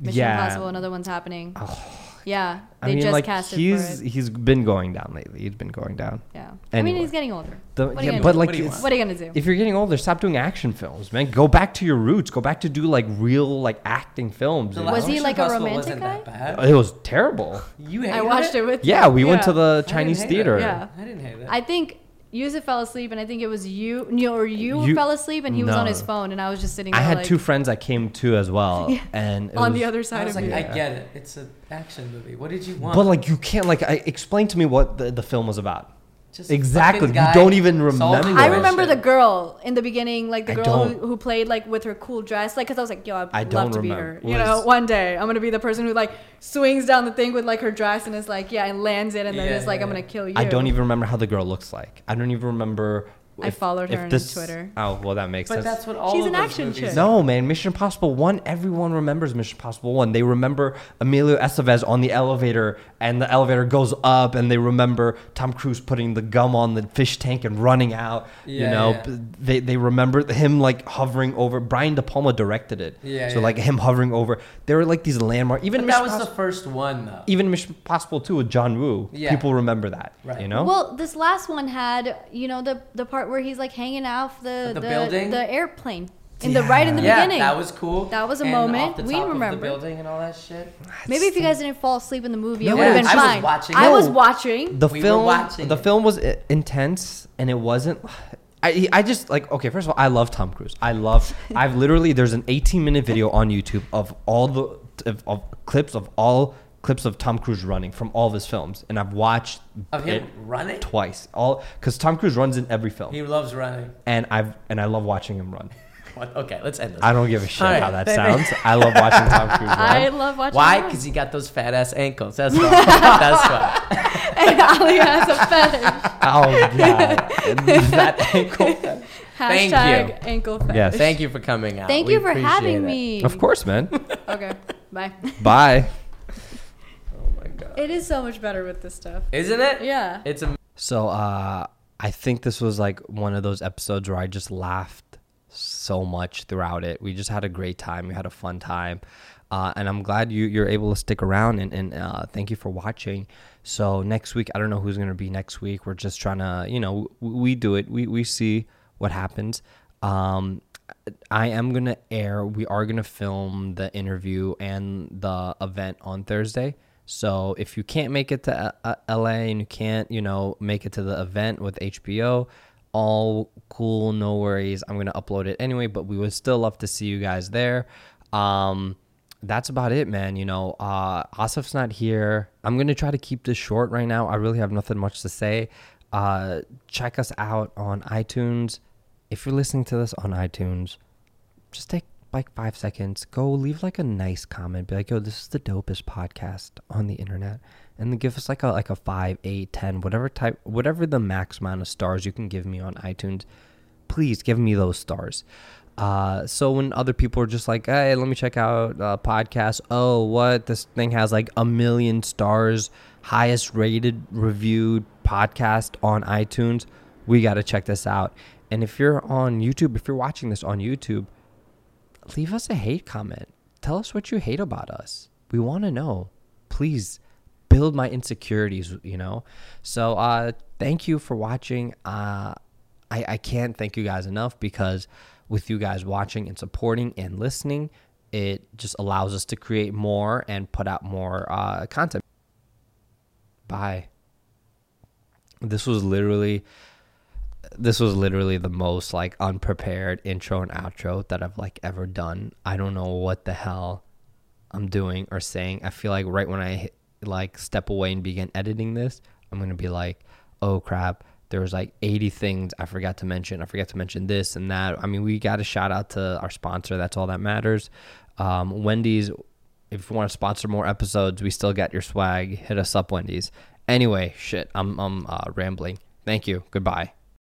Mission Yeah. Impossible, another one's happening. Yeah, I they mean, just like casted he's for it. he's been going down lately. He's been going down. Yeah. I mean, Anyway. he's getting older. The, What are you yeah, gonna but do? like, What do you it's- want? What are you gonna do? if you're getting older, stop doing action films, man. Go back to your roots. Go back to do like real like acting films. The you know? Was he Mission like a Impossible romantic wasn't that guy? bad. It was terrible. You hated I watched it, with. Yeah, we went to the Chinese hate theater. It. Yeah. I didn't hate it. I think Yousef fell asleep, and I think it was you, you or you, You- fell asleep, and he was on No. his phone, and I was just sitting I there had like, two friends that came too as well, Yeah. and it on was- the other side, I side was of like, me. I Yeah. get it. It's an action movie. What did you want? But like, you can't like. I explain to me what the, the film was about. Just exactly. You don't even remember. I remember the girl in the beginning, like the girl who, who played like with her cool dress, like because I was like, yo, I'd I love don't to be her. You know, one day I'm gonna be the person who like swings down the thing with like her dress and is like, yeah, and lands it, and then Yeah, like, yeah, I'm gonna kill you. I don't even remember how the girl looks like. I don't even remember. I followed her on Twitter. Oh well, that makes But sense. that's what all She's of an action chick. No, man. Mission Impossible 1, everyone remembers Mission Impossible 1. They remember Emilio Estevez on the elevator, and the elevator goes up, and they remember Tom Cruise putting the gum on the fish tank and running out. Yeah, you know, yeah. They, they remember him, like, hovering over. Brian De Palma directed it. Yeah, So, yeah. like, him hovering over. There were, like, these landmarks. Even But that was the first one, though. even Mission Impossible 2 with John Woo. Yeah. People remember that. Right. You know? Well, this last one had, you know, the the part where he's like hanging off the The the, building? the airplane in the right in the yeah, beginning. that was cool. That was a And moment. Off the We remember. Of the building and all that shit. Maybe if you guys didn't fall asleep in the movie, No, it would have Yeah, been I was fine. watching I was watching. the We were film watching the it. film was intense and it wasn't I, I just like okay first of all I love Tom Cruise I love I've literally there's an 18 minute video on YouTube of all the of, of clips of all clips of Tom Cruise running from all of his films and I've watched Of it him running? twice all because Tom Cruise runs in every film He loves running. and I've and I love watching him run What? Okay, let's end this. I don't give a shit All right, how that baby. sounds I love watching Tom Cruise run I love watching. Why? Because he got those fat ass ankles. That's why. That's why. and Ali has a fetish. oh god that ankle Thank Hashtag you. ankle fetish. Yes. Thank you for coming out. Thank We you for appreciate having it. me. of course man Okay. Bye. bye my god. It is so much better with this stuff. Isn't it? Yeah. It's a. So uh I think this was like one of those episodes where I just laughed so much throughout it. We just had a great time. We had a fun time. Uh, and I'm glad you you're able to stick around and, and uh, thank you for watching. So next week, I don't know who's gonna be next week. We're just trying to, you know, w- we do it. We we see what happens. Um, I am gonna air. We are gonna film the interview and the event on Thursday. So if you can't make it to uh, LA and you can't, you know, make it to the event with HBO, all cool, no worries. I'm gonna upload it anyway, but we would still love to see you guys there. Um, that's about it, man. You know, uh, Asif's not here. I'm gonna try to keep this short right now. I really have nothing much to say. Uh, check us out on iTunes. If you're listening to this on iTunes, just take like five seconds. Go leave like a nice comment. Be like, yo, this is the dopest podcast on the internet. And then give us like a like a five, eight, ten, whatever type whatever the max amount of stars you can give me on iTunes. Please give me those stars. Uh, so when other people are just like, hey, let me check out a podcast. Oh, what? This thing has like a million stars, highest rated reviewed podcast on iTunes. We got to check this out. And if you're on YouTube, if you're watching this on YouTube, leave us a hate comment. Tell us what you hate about us. We want to know. Please build my insecurities, you know? So, uh, thank you for watching. Uh, I, I can't thank you guys enough because with you guys watching and supporting and listening, it just allows us to create more and put out more uh, content. Bye. This was literally this was literally the most like unprepared intro and outro that I've like ever done. I don't know what the hell I'm doing or saying. I feel like right when I hit, like step away and begin editing this, I'm gonna be like, oh crap, there was like 80 things I forgot to mention. I forgot to mention this and that. I mean, we got a shout out to our sponsor. That's all that matters. Um, Wendy's. If you want to sponsor more episodes, we still got your swag. Hit us up, Wendy's. Anyway, shit, I'm I'm uh, rambling. Thank you. Goodbye.